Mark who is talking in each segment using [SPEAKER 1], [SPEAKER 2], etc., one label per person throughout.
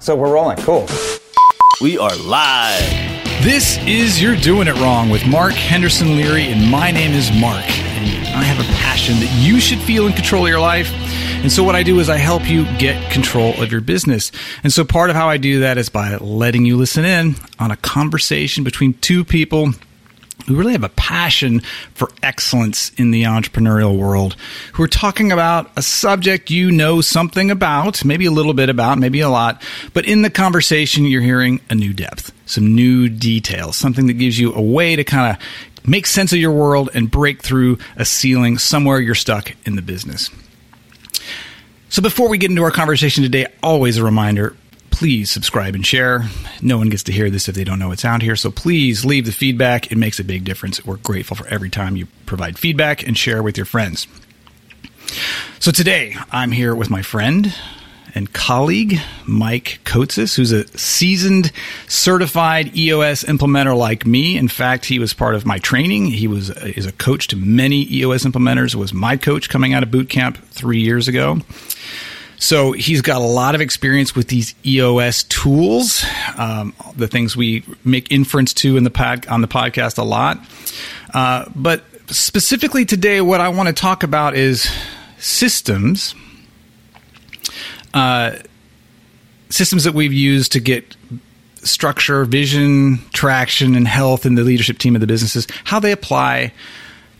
[SPEAKER 1] So we're rolling. Cool.
[SPEAKER 2] We are live.
[SPEAKER 3] This is You're Doing It Wrong with Mark Henderson Leary, and my name is Mark. And I have a passion that you should feel in control of your life. And so, what I do is I help you get control of your business. And so, part of how I do that is by letting you listen in on a conversation between two people who really have a passion for excellence in the entrepreneurial world, who are talking about a subject you know something about, maybe a little bit about, maybe a lot, but in the conversation, you're hearing a new depth, some new details, something that gives you a way to kind of make sense of your world and break through a ceiling somewhere you're stuck in the business. So, before we get into our conversation today, always a reminder please subscribe and share. No one gets to hear this if they don't know it's out here. So please leave the feedback. It makes a big difference. We're grateful for every time you provide feedback and share with your friends. So today I'm here with my friend and colleague, Mike Kotsis, who's a seasoned certified EOS implementer like me. In fact, he was part of my training. He was is a coach to many EOS implementers, was my coach coming out of boot camp three years ago. So he's got a lot of experience with these EOS tools, um, the things we make inference to in the pod, on the podcast a lot. Uh, but specifically today, what I want to talk about is systems. Uh, systems that we've used to get structure, vision, traction, and health in the leadership team of the businesses, how they apply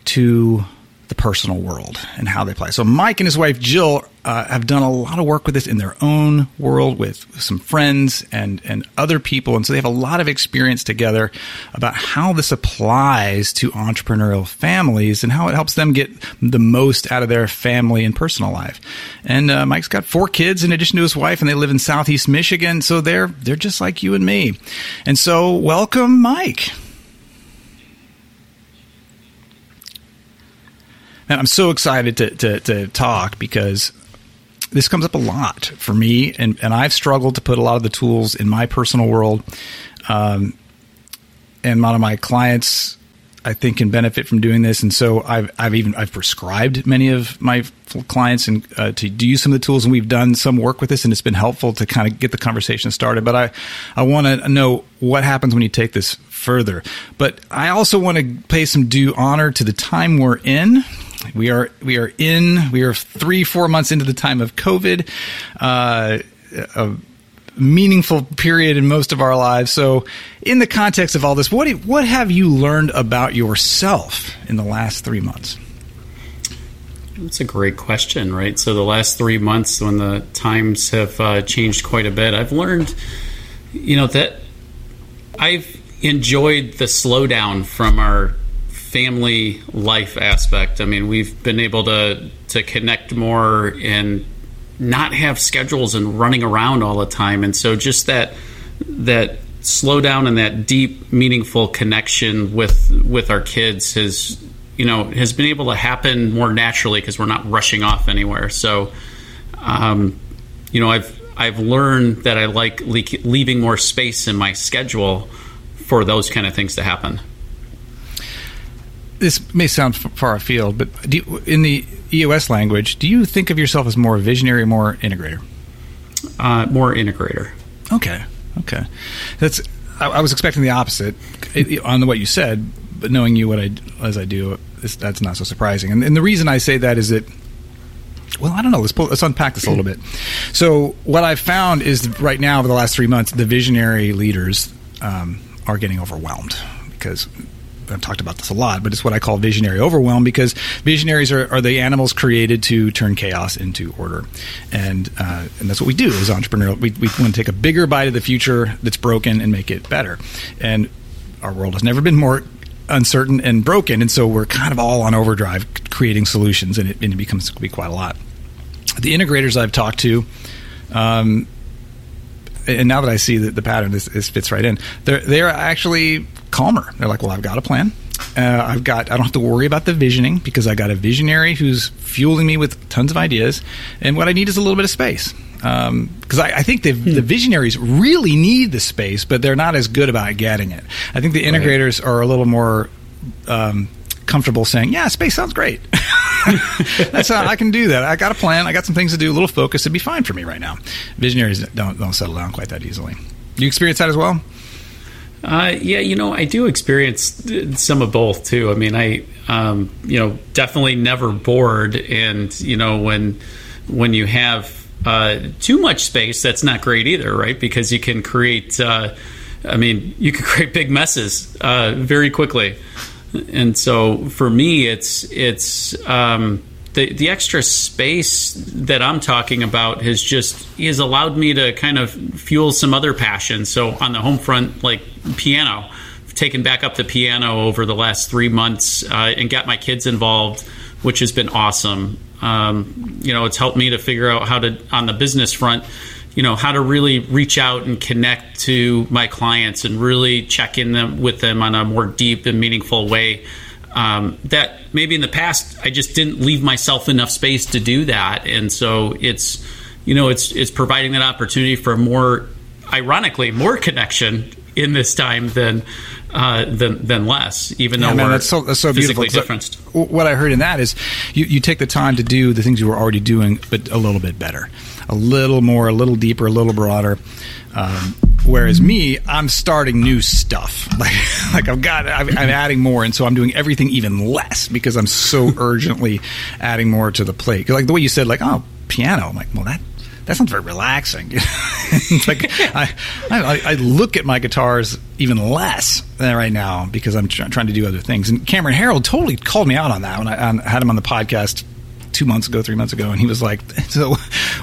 [SPEAKER 3] to the personal world and how they play. So Mike and his wife Jill uh, have done a lot of work with this in their own world with some friends and and other people, and so they have a lot of experience together about how this applies to entrepreneurial families and how it helps them get the most out of their family and personal life. And uh, Mike's got four kids in addition to his wife, and they live in Southeast Michigan, so they're they're just like you and me. And so, welcome, Mike. And I'm so excited to, to, to talk because this comes up a lot for me, and, and I've struggled to put a lot of the tools in my personal world. Um, and a lot of my clients, I think, can benefit from doing this. And so I've, I've even I've prescribed many of my clients and uh, to, to use some of the tools, and we've done some work with this, and it's been helpful to kind of get the conversation started. But I I want to know what happens when you take this further. But I also want to pay some due honor to the time we're in we are we are in we are three four months into the time of COVID, uh, a meaningful period in most of our lives. So, in the context of all this, what what have you learned about yourself in the last three months?
[SPEAKER 4] That's a great question, right? So the last three months, when the times have uh, changed quite a bit, I've learned, you know, that I've enjoyed the slowdown from our family life aspect. I mean, we've been able to to connect more and not have schedules and running around all the time. And so just that that slow down and that deep meaningful connection with with our kids has you know has been able to happen more naturally because we're not rushing off anywhere. So um, you know, I've I've learned that I like le- leaving more space in my schedule for those kind of things to happen
[SPEAKER 3] this may sound far afield, but you, in the EOS language, do you think of yourself as more visionary, or more integrator?
[SPEAKER 4] Uh, more integrator.
[SPEAKER 3] Okay, okay. That's. I, I was expecting the opposite it, on what you said, but knowing you what I as I do, that's not so surprising. And, and, the reason I say that is that. Well, I don't know. Let's pull, let's unpack this a little bit. So, what I've found is right now, over the last three months, the visionary leaders um, are getting overwhelmed because I've talked about this a lot, but it's what I call visionary overwhelm because visionaries are, are the animals created to turn chaos into order, and uh, and that's what we do as entrepreneurs. We we want to take a bigger bite of the future that's broken and make it better, and our world has never been more uncertain and broken, and so we're kind of all on overdrive creating solutions, and it, and it becomes be quite a lot. The integrators I've talked to. Um, and now that I see that the pattern this, is fits right in, they're they're actually calmer. They're like, well, I've got a plan. Uh, I've got I don't have to worry about the visioning because I got a visionary who's fueling me with tons of ideas, and what I need is a little bit of space. Because um, I, I, think the, hmm. the visionaries really need the space, but they're not as good about getting it. I think the integrators right. are a little more um, comfortable saying, "Yeah, space sounds great." That's how I can do that. I got a plan. I got some things to do. A little focus. It'd be fine for me right now. Visionaries don't don't settle down quite that easily. You experience that as well?
[SPEAKER 4] Uh, yeah, you know, I do experience some of both too. I mean, I, um, you know, definitely never bored, and you know, when when you have uh, too much space, that's not great either, right? Because you can create, uh, I mean, you can create big messes uh, very quickly, and so for me, it's it's. Um, the, the extra space that I'm talking about has just has allowed me to kind of fuel some other passions. So on the home front, like piano, I've taken back up the piano over the last three months uh, and got my kids involved, which has been awesome. Um, you know, it's helped me to figure out how to on the business front. You know how to really reach out and connect to my clients and really check in them with them on a more deep and meaningful way um, that maybe in the past I just didn't leave myself enough space to do that, and so it's you know it's it's providing that opportunity for more, ironically, more connection in this time than uh, than than less. Even
[SPEAKER 3] Yeah,
[SPEAKER 4] though
[SPEAKER 3] man,
[SPEAKER 4] we're
[SPEAKER 3] that's so, that's so
[SPEAKER 4] physically different.
[SPEAKER 3] What I heard in that is you, you take the time to do the things you were already doing, but a little bit better, a little more, a little deeper, a little broader. Um, whereas me, I'm starting new stuff. Like, like I've got, I'm, I'm adding more, and so I'm doing everything even less because I'm so urgently adding more to the plate. Like the way you said, like, oh, piano. I'm like, well, that that sounds very relaxing. like I, I, I look at my guitars even less than right now because I'm tr- trying to do other things. And Cameron Herold totally called me out on that when I, on, had him on the podcast two months ago, three months ago, and he was like, "So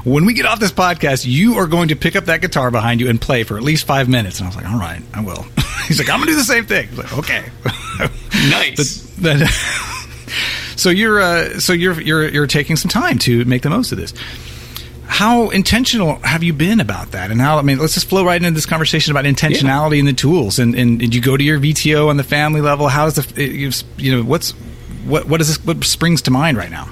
[SPEAKER 3] when we get off this podcast, you are going to pick up that guitar behind you and play for at least five minutes." And I was like, "All right, I will." He's like, "I'm gonna do the same thing." I was like, "Okay."
[SPEAKER 4] Nice.
[SPEAKER 3] But- but- so you're uh, so you're you're you're taking some time to make the most of this. How intentional have you been about that? And how I mean, let's just flow right into this conversation about intentionality and the tools. And, and did you go to your VTO on the family level? How's the you know what's what what is this? What springs to mind right now?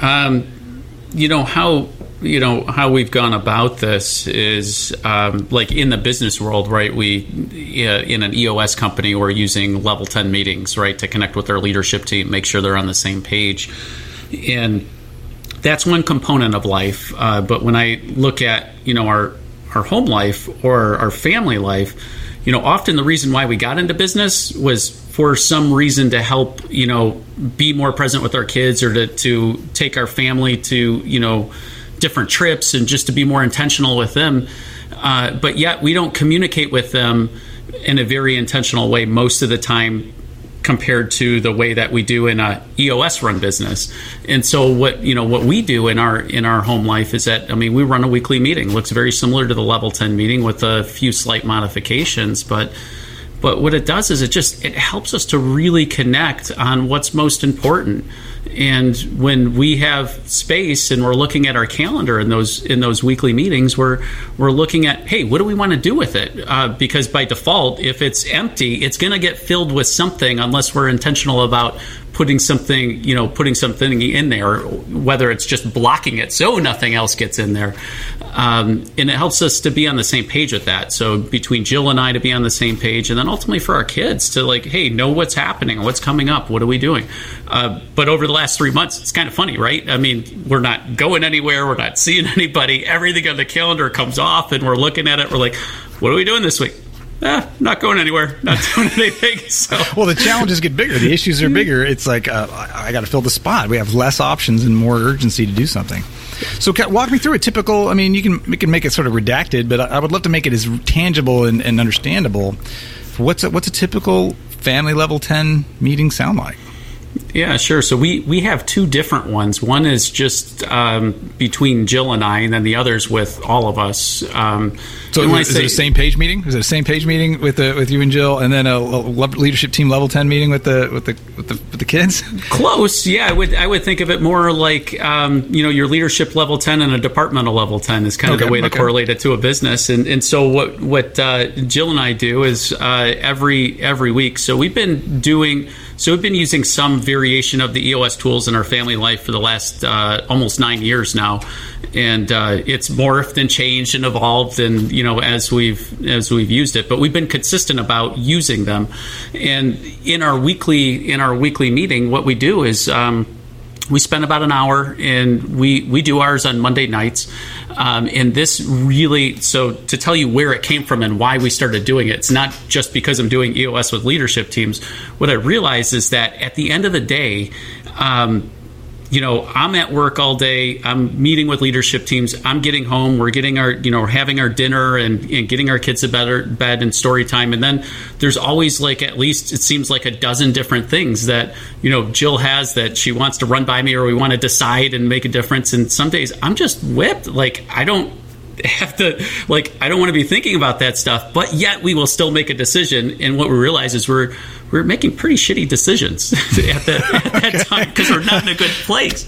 [SPEAKER 4] Um, you know how you know how we've gone about this is um, like in the business world, right? We uh, in an EOS company, we're using level ten meetings, right, to connect with our leadership team, make sure they're on the same page, and that's one component of life. Uh, but when I look at you know our our home life or our family life, you know, often the reason why we got into business was for some reason to help you know be more present with our kids or to to take our family to you know different trips and just to be more intentional with them. Uh, but yet we don't communicate with them in a very intentional way most of the time compared to the way that we do in a EOS run business. And so what you know what we do in our in our home life is that I mean we run a weekly meeting. looks very similar to the level 10 meeting with a few slight modifications, but but what it does is it just it helps us to really connect on what's most important. And when we have space and we're looking at our calendar in those in those weekly meetings, we're we're looking at hey, what do we want to do with it? Uh, because by default, if it's empty, it's going to get filled with something unless we're intentional about putting something you know putting something in there whether it's just blocking it so nothing else gets in there. Um, and it helps us to be on the same page with that. So between jill and i to be on the same page and then ultimately for our kids to like hey know what's happening what's coming up what are we doing? Uh, but over the last three months it's kind of funny right? I mean we're not going anywhere we're not seeing anybody everything on the calendar comes off and we're looking at it we're like what are we doing this week eh, not going anywhere, not doing anything. So
[SPEAKER 3] Well, the challenges get bigger. The issues are bigger. It's like uh, I, got to fill the spot. We have less options and more urgency to do something. So, walk me through a typical. I mean, you can we can make it sort of redacted, but I, I would love to make it as tangible and, and understandable. What's a, what's a typical family level ten meeting sound like?
[SPEAKER 4] Yeah, sure. So we we have two different ones. One is just um, between Jill and I, and then the others with all of us. Um,
[SPEAKER 3] So,
[SPEAKER 4] and when I
[SPEAKER 3] is it a same page meeting? Is it a same page meeting with the, with you and Jill, and then a, leadership team level ten meeting with the with the with the, with the kids?
[SPEAKER 4] Close, yeah. I would I would think of it more like um, you know your leadership level ten and a departmental level ten is kind of
[SPEAKER 3] Okay,
[SPEAKER 4] the way to correlate it to a business. And and so what what uh, Jill and I do is uh, every every week. So we've been doing so we've been using some variation of the EOS tools in our family life for the last uh, almost nine years now, and uh, it's morphed and changed and evolved, and you know as we've as we've used it. But we've been consistent about using them, and in our weekly in our weekly meeting, what we do is. Um, we spend about an hour and we we do ours on monday nights. Um, and this really so to tell you where it came from and why we started doing it it's not just because i'm doing eos with leadership teams. What i realized is that at the end of the day um, you know, I'm at work all day. I'm meeting with leadership teams. I'm getting home. We're getting our, you know, we're having our dinner and, and getting our kids to bed, bed and story time. And then there's always like at least it seems like a dozen different things that you know Jill has that she wants to run by me or we want to decide and make a difference. And some days I'm just whipped. Like I don't have to like I don't want to be thinking about that stuff, but yet we will still make a decision. And what we realize is we're we were making pretty shitty decisions at, the, at that time because we're not in a good place.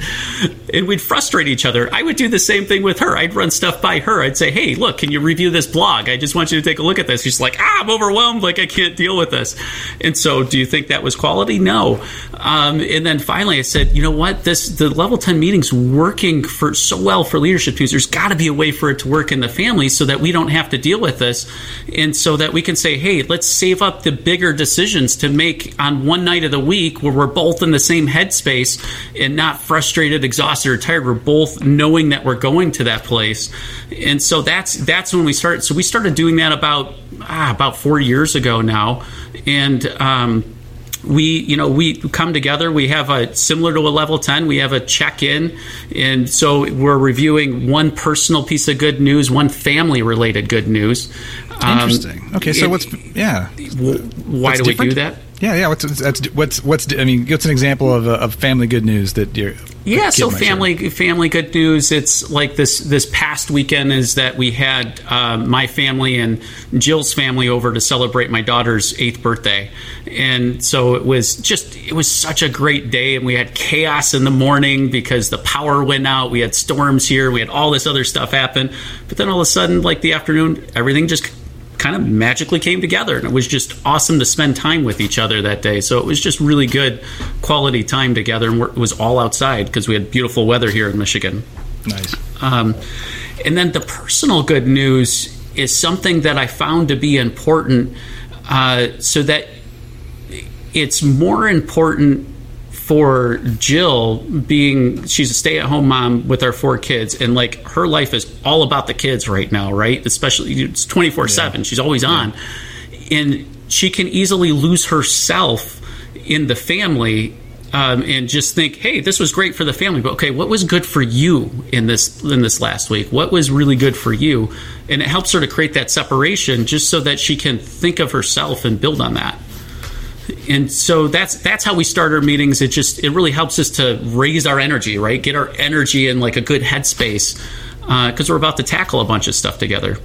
[SPEAKER 4] And we'd frustrate each other. I would do the same thing with her. I'd run stuff by her. I'd say, hey, look, can you review this blog? I just want you to take a look at this. She's like, ah, I'm overwhelmed. Like, I can't deal with this. And so, do you think that was quality? No. Um, and then finally, I said, you know what? This the level 10 meetings working for so well for leadership teams. There's got to be a way for it to work in the family so that we don't have to deal with this. And so that we can say, hey, let's save up the bigger decisions to make on one night of the week where we're both in the same headspace and not frustrated, exhausted, or tired. We're both knowing that we're going to that place, and so that's that's when we started. So we started doing that about ah, about four years ago now, and. Um, we you know we come together. We have a similar to a level 10 we have a check-in. And so we're reviewing one personal piece of good news one family related good news.
[SPEAKER 3] Um, interesting. Um, okay so it, what's yeah.
[SPEAKER 4] why do different? we do that
[SPEAKER 3] yeah, yeah. What's that's what's what's I mean, what's an example of, of family good news that you're
[SPEAKER 4] yeah, so family share. family good news. It's like this this past weekend is that we had uh, my family and Jill's family over to celebrate my daughter's eighth birthday, and so it was just it was such a great day, and we had chaos in the morning because the power went out. We had storms here. We had all this other stuff happen, but then all of a sudden, like the afternoon, everything just kind of magically came together and it was just awesome to spend time with each other that day. So it was just really good quality time together and it was all outside because we had beautiful weather here in michigan.
[SPEAKER 3] Nice. Um,
[SPEAKER 4] and then the personal good news is something that i found to be important uh, so that it's more important for Jill being she's a stay-at-home mom with our four kids and like her life is all about the kids right now, right? Especially it's 24/7. Yeah. She's always on. And she can easily lose herself in the family um, and just think, hey, this was great for the family, but okay, what was good for you in this in this last week? What was really good for you? And it helps her to create that separation, just so that she can think of herself and build on that and so that's that's how we start our meetings. It just it really helps us to raise our energy, right? Get our energy in like a good headspace because uh, we're about to tackle a bunch of stuff together.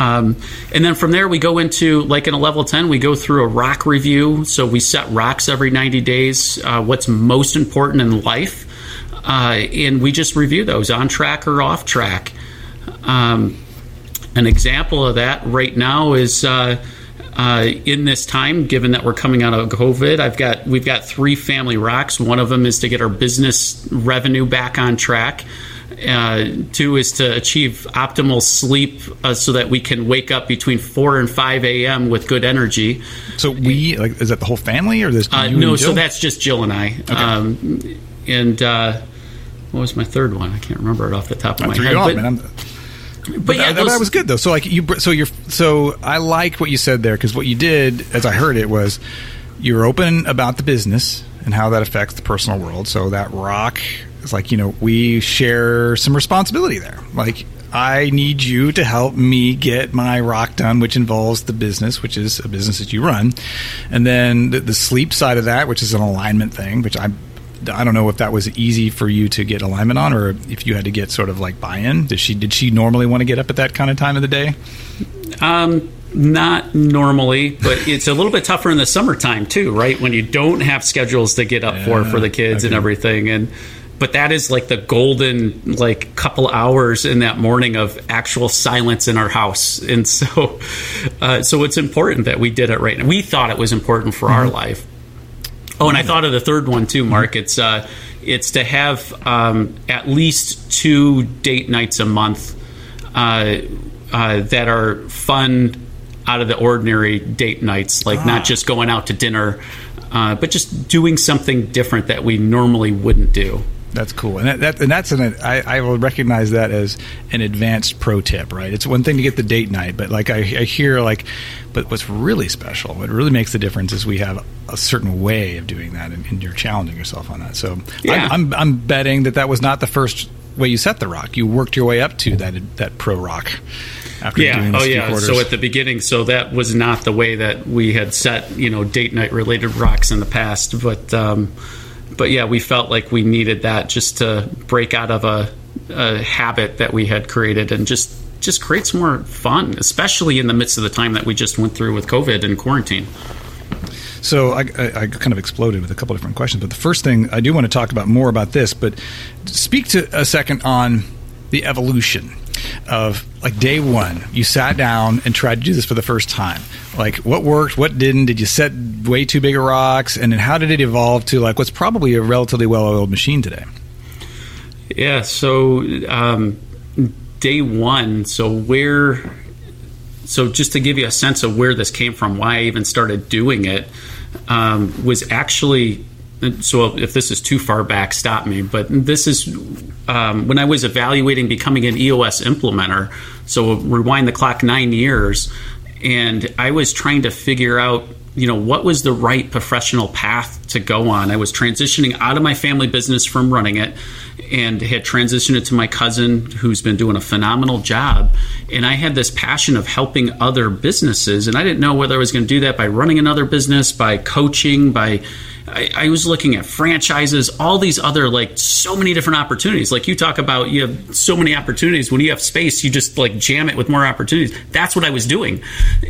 [SPEAKER 4] Um, and then from there, we go into like in a level 10, we go through a rock review. So we set rocks every 90 days, uh, what's most important in life. Uh, and we just review those on track or off track. Um, an example of that right now is uh, uh, in this time, given that we're coming out of COVID, I've got we've got three family rocks. One of them is to get our business revenue back on track. Uh, two is to achieve optimal sleep uh, so that we can wake up between 4 and 5 a.m. with good energy.
[SPEAKER 3] So we like is that the whole family or this?
[SPEAKER 4] Uh, no, so that's just Jill and I. Okay. Um, and uh, what was my third one? I can't remember it off the top of
[SPEAKER 3] I'm
[SPEAKER 4] my head.
[SPEAKER 3] Off, but, but, yeah, that, those, that, was good though. So like you, so you're, so I like what you said there because what you did, as I heard it, was you're open about the business and how that affects the personal world. So that rock is like you know we share some responsibility there. Like I need you to help me get my rock done, which involves the business, which is a business that you run, and then the, the sleep side of that, which is an alignment thing, which I I don't know if that was easy for you to get alignment on, or if you had to get sort of like buy-in. Did she did she normally want to get up at that kind of time of the day?
[SPEAKER 4] Um, not normally, but it's a little bit tougher in the summertime too, right? When you don't have schedules to get up yeah, for for the kids okay. and everything, and but that is like the golden like couple hours in that morning of actual silence in our house, and so uh, so it's important that we did it right. And we thought it was important for mm-hmm. our life Oh, and I thought of the third one too, Mark. It's uh, it's to have um, at least two date nights a month uh, uh, that are fun, out of the ordinary date nights, like not just going out to dinner, uh, but just doing something different that we normally wouldn't do.
[SPEAKER 3] That's cool, and that, that and that's an I, I will recognize that as an advanced pro tip, right? It's one thing to get the date night, but like I, I hear like, but what's really special, what really makes the difference is we have a certain way of doing that, and, and you're challenging yourself on that. So
[SPEAKER 4] Yeah.
[SPEAKER 3] I'm, I'm I'm betting that that was not the first way you set the rock. You worked your way up to that that pro rock after
[SPEAKER 4] Yeah. Oh, yeah.
[SPEAKER 3] quarters.
[SPEAKER 4] So at the beginning, so that was not the way that we had set, you know, date night related rocks in the past. But, um, but yeah, we felt like we needed that just to break out of a, a habit that we had created and just just create some more fun, especially in the midst of the time that we just went through with COVID and quarantine.
[SPEAKER 3] So I, I, I kind of exploded with a couple different questions, but the first thing I do want to talk about more about this, but speak to a second on the evolution of like day one. You sat down and tried to do this for the first time. Like what worked, what didn't? Did you set way too big of rocks, and then how did it evolve to like what's probably a relatively well-oiled machine today?
[SPEAKER 4] Yeah. So um, day one. So where? So just to give you a sense of where this came from, why I even started doing it, um, was actually. So if this is too far back, stop me. But this is um, when I was evaluating becoming an EOS implementer. So rewind the clock nine years, and I was trying to figure out you know what was the right professional path to go on i was transitioning out of my family business from running it and had transitioned it to my cousin who's been doing a phenomenal job and i had this passion of helping other businesses and i didn't know whether i was going to do that by running another business by coaching by I, I was looking at franchises, all these other like so many different opportunities. Like you talk about, you have so many opportunities. When you have space, you just like jam it with more opportunities. That's what I was doing,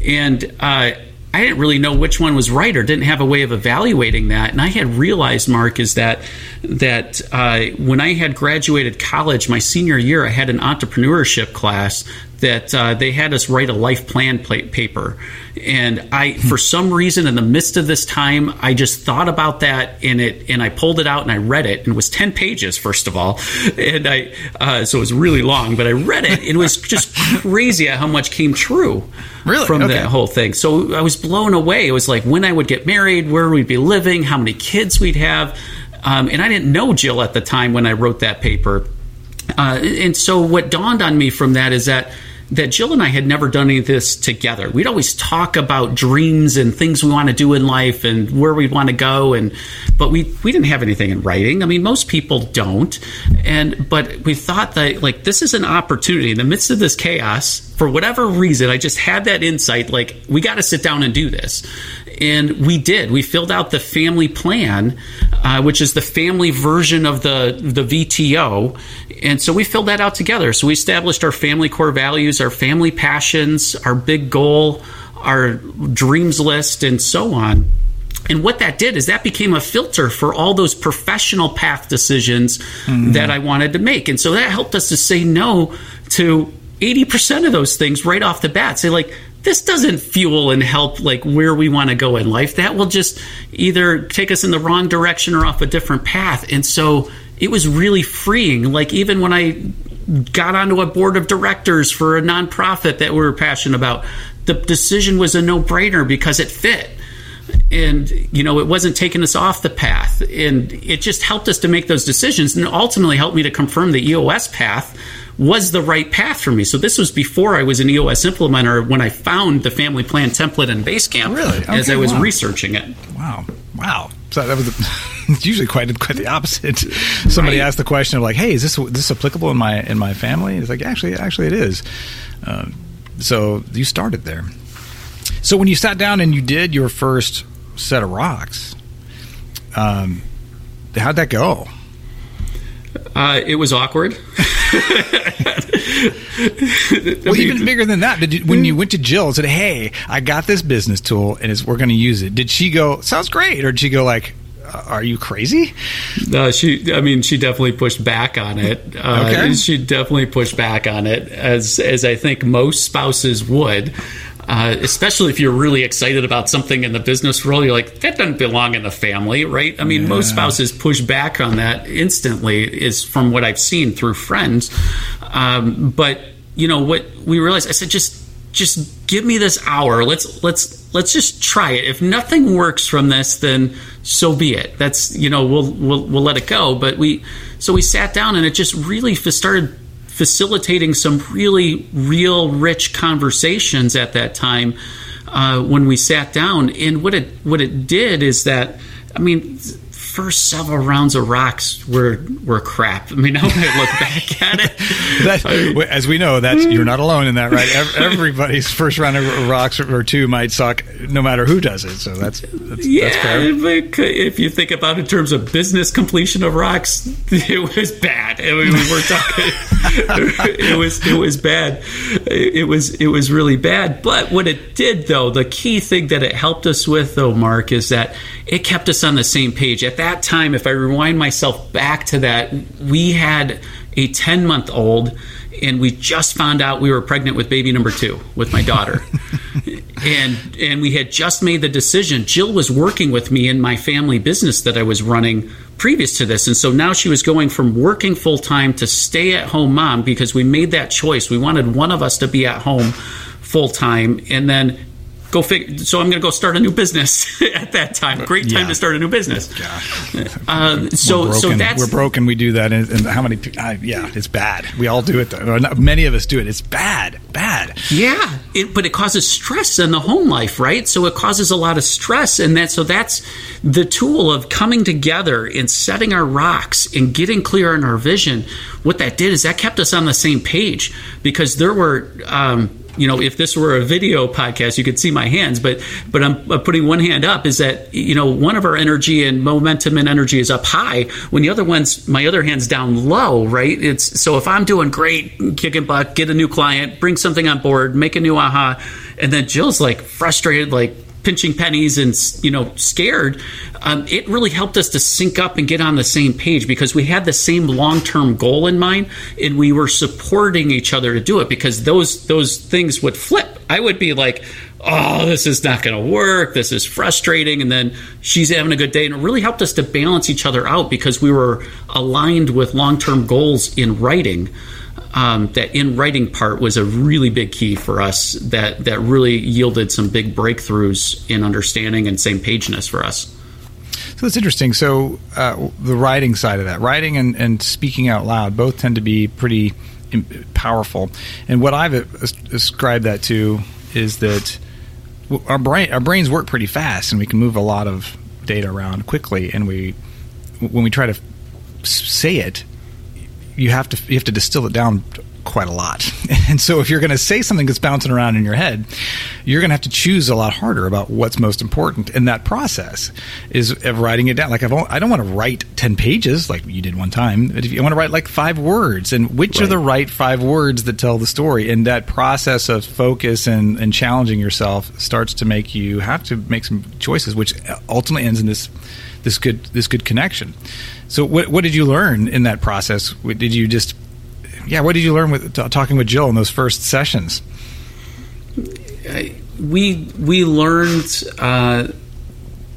[SPEAKER 4] and uh, I didn't really know which one was right or didn't have a way of evaluating that. And I had realized, Mark, is that that uh, when I had graduated college, my senior year, I had an entrepreneurship class that uh, they had us write a life plan pla paper. And I, for some reason, in the midst of this time, I just thought about that and it, and I pulled it out and I read it, and it was ten pages, first of all, and I, uh, so it was really long, but I read it. It was just crazy how much came true
[SPEAKER 3] Really?
[SPEAKER 4] from
[SPEAKER 3] Okay.
[SPEAKER 4] that whole thing. So I was blown away. It was like when I would get married, where we'd be living, how many kids we'd have. Um, and I didn't know Jill at the time when I wrote that paper. Uh, and so what dawned on me from that is that that Jill and I had never done any of this together. We'd always talk about dreams and things we want to do in life and where we want to go and but we we didn't have anything in writing. I mean most people don't. And but we thought that like this is an opportunity in the midst of this chaos for whatever reason I just had that insight like we got to sit down and do this. And we did. We filled out the family plan, uh, which is the family version of the the VTO, and so we filled that out together. So we established our family core values, our family passions, our big goal, our dreams list, and so on. And what that did is that became a filter for all those professional path decisions that I wanted to make. And so that helped us to say no to 80% of those things right off the bat. Say, like, this doesn't fuel and help like where we want to go in life. That will just either take us in the wrong direction or off a different path. And so it was really freeing. Like, even when I got onto a board of directors for a nonprofit that we were passionate about, the decision was a no brainer because it fit and you know it wasn't taking us off the path and it just helped us to make those decisions and ultimately helped me to confirm the eos path was the right path for me so this was before i was an eos implementer when i found the family plan template in basecamp
[SPEAKER 3] Really?
[SPEAKER 4] as i was
[SPEAKER 3] wow.
[SPEAKER 4] researching it
[SPEAKER 3] Wow, wow. So that was it's usually quite quite the opposite. Somebody
[SPEAKER 4] Right.
[SPEAKER 3] asked the question of like, "Hey, is this this applicable in my in my family?" It's like actually, actually, it is. Um, so you started there. So when you sat down and you did your first set of rocks, um, how'd that go?
[SPEAKER 4] uh, it was awkward
[SPEAKER 3] Well, even bigger than that, did you, when you went to Jill and said, "Hey, I got this business tool and it's, we're going to use it," did she go, "Sounds great," or did she go like, are you crazy?
[SPEAKER 4] No, she. I mean, she definitely pushed back on it. Uh,
[SPEAKER 3] Okay.
[SPEAKER 4] She definitely pushed back on it, as as I think most spouses would. Uh, especially if you're really excited about something in the business world, you're like, that doesn't belong in the family, right? I mean, most spouses push back on that instantly, is from what I've seen through friends. Um, but you know what we realized? I said, just just give me this hour. Let's let's let's just try it. If nothing works from this, then so be it. That's you know we'll we'll we'll let it go. But we so we sat down and it just really started facilitating some really real rich conversations at that time uh, when we sat down. And what it what it did is that I mean. First several rounds of rocks were were crap. I mean, now I look back at it,
[SPEAKER 3] That, as we know, that's hmm. you're not alone in that, right? Everybody's first round of rocks or two might suck, no matter who does it. So that's that's,
[SPEAKER 4] Yeah,
[SPEAKER 3] that's fair.
[SPEAKER 4] if you think about it in terms of business completion of rocks, it was bad. I mean, we were talking. it was it was bad. It was it was really bad. But what it did, though, the key thing that it helped us with, though, Mark, is that it kept us on the same page. At that time, if I rewind myself back to that, we had a ten month old. And we just found out we were pregnant with baby number two with my daughter and and we had just made the decision. Jill was working with me in my family business that I was running previous to this, and so now she was going from working full time to stay at home mom because we made that choice. We wanted one of us to be at home full time, and then go. So I'm going to go start a new business at that time. Great time
[SPEAKER 3] Yeah.
[SPEAKER 4] to start a new business. Uh, so so that's
[SPEAKER 3] we're broken. We do that, and, and how many? Uh, yeah, it's bad. We all do it. Though. Many of us do it. It's bad, bad.
[SPEAKER 4] Yeah, it, but it causes stress in the home life, right? So it causes a lot of stress, and that so that's the tool of coming together and setting our rocks and getting clear on our vision. What that did is that kept us on the same page because there were. Um, you know, if this were a video podcast, you could see my hands, but but I'm, I'm putting one hand up. Is that you know one of our energy and momentum and energy is up high, when the other one's my other hand's down low, right? It's so if I'm doing great, kicking butt, get a new client, bring something on board, make a new aha, and then Jill's like frustrated, like pinching pennies and you know scared um, it really helped us to sync up and get on the same page because we had the same long-term goal in mind and we were supporting each other to do it because those those things would flip. I would be like oh this is not going to work. This is frustrating. And then she's having a good day. And it really helped us to balance each other out because we were aligned with long-term goals in writing um, that in writing part was a really big key for us that that really yielded some big breakthroughs in understanding and same pageness for us.
[SPEAKER 3] So it's interesting. So uh, the writing side of that, writing and, and speaking out loud, both tend to be pretty powerful. And what I've ascribed that to is that our brain, our brains work pretty fast, and we can move a lot of data around quickly. And we, when we try to say it, you have to you have to distill it down quite a lot. And so if you're going to say something that's bouncing around in your head, you're going to have to choose a lot harder about what's most important. And that process is of writing it down. Like I've, I don't want to write 10 pages like you did one time. But if you want to write like five words and which are the right five words that tell the story. And that process of focus and, and challenging yourself starts to make you have to make some choices, which ultimately ends in this, this good, this good connection. So what, what did you learn in that process? Did you just yeah, what did you learn with talking with Jill in those first sessions?
[SPEAKER 4] we we learned uh,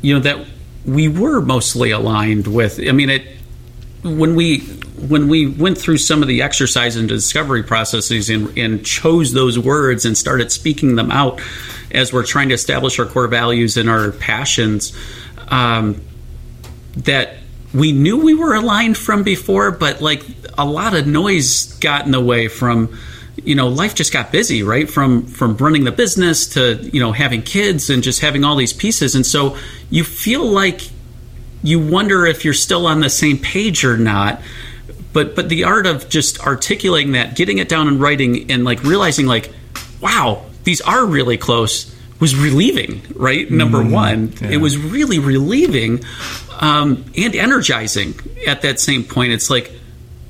[SPEAKER 4] you know that we were mostly aligned with i mean it when we when we went through some of the exercise and discovery processes and, and chose those words and started speaking them out as we're trying to establish our core values and our passions um, that we knew we were aligned from before, but like a lot of noise got in the way from you know life just got busy right? From from running the business to you know having kids and just having all these pieces. And so you feel like you wonder if you're still on the same page or not. But but the art of just articulating that getting it down in writing and like realizing like wow these are really close was relieving right? Number mm-hmm. one.
[SPEAKER 3] Yeah.
[SPEAKER 4] it was really relieving um, and energizing at that same point it's like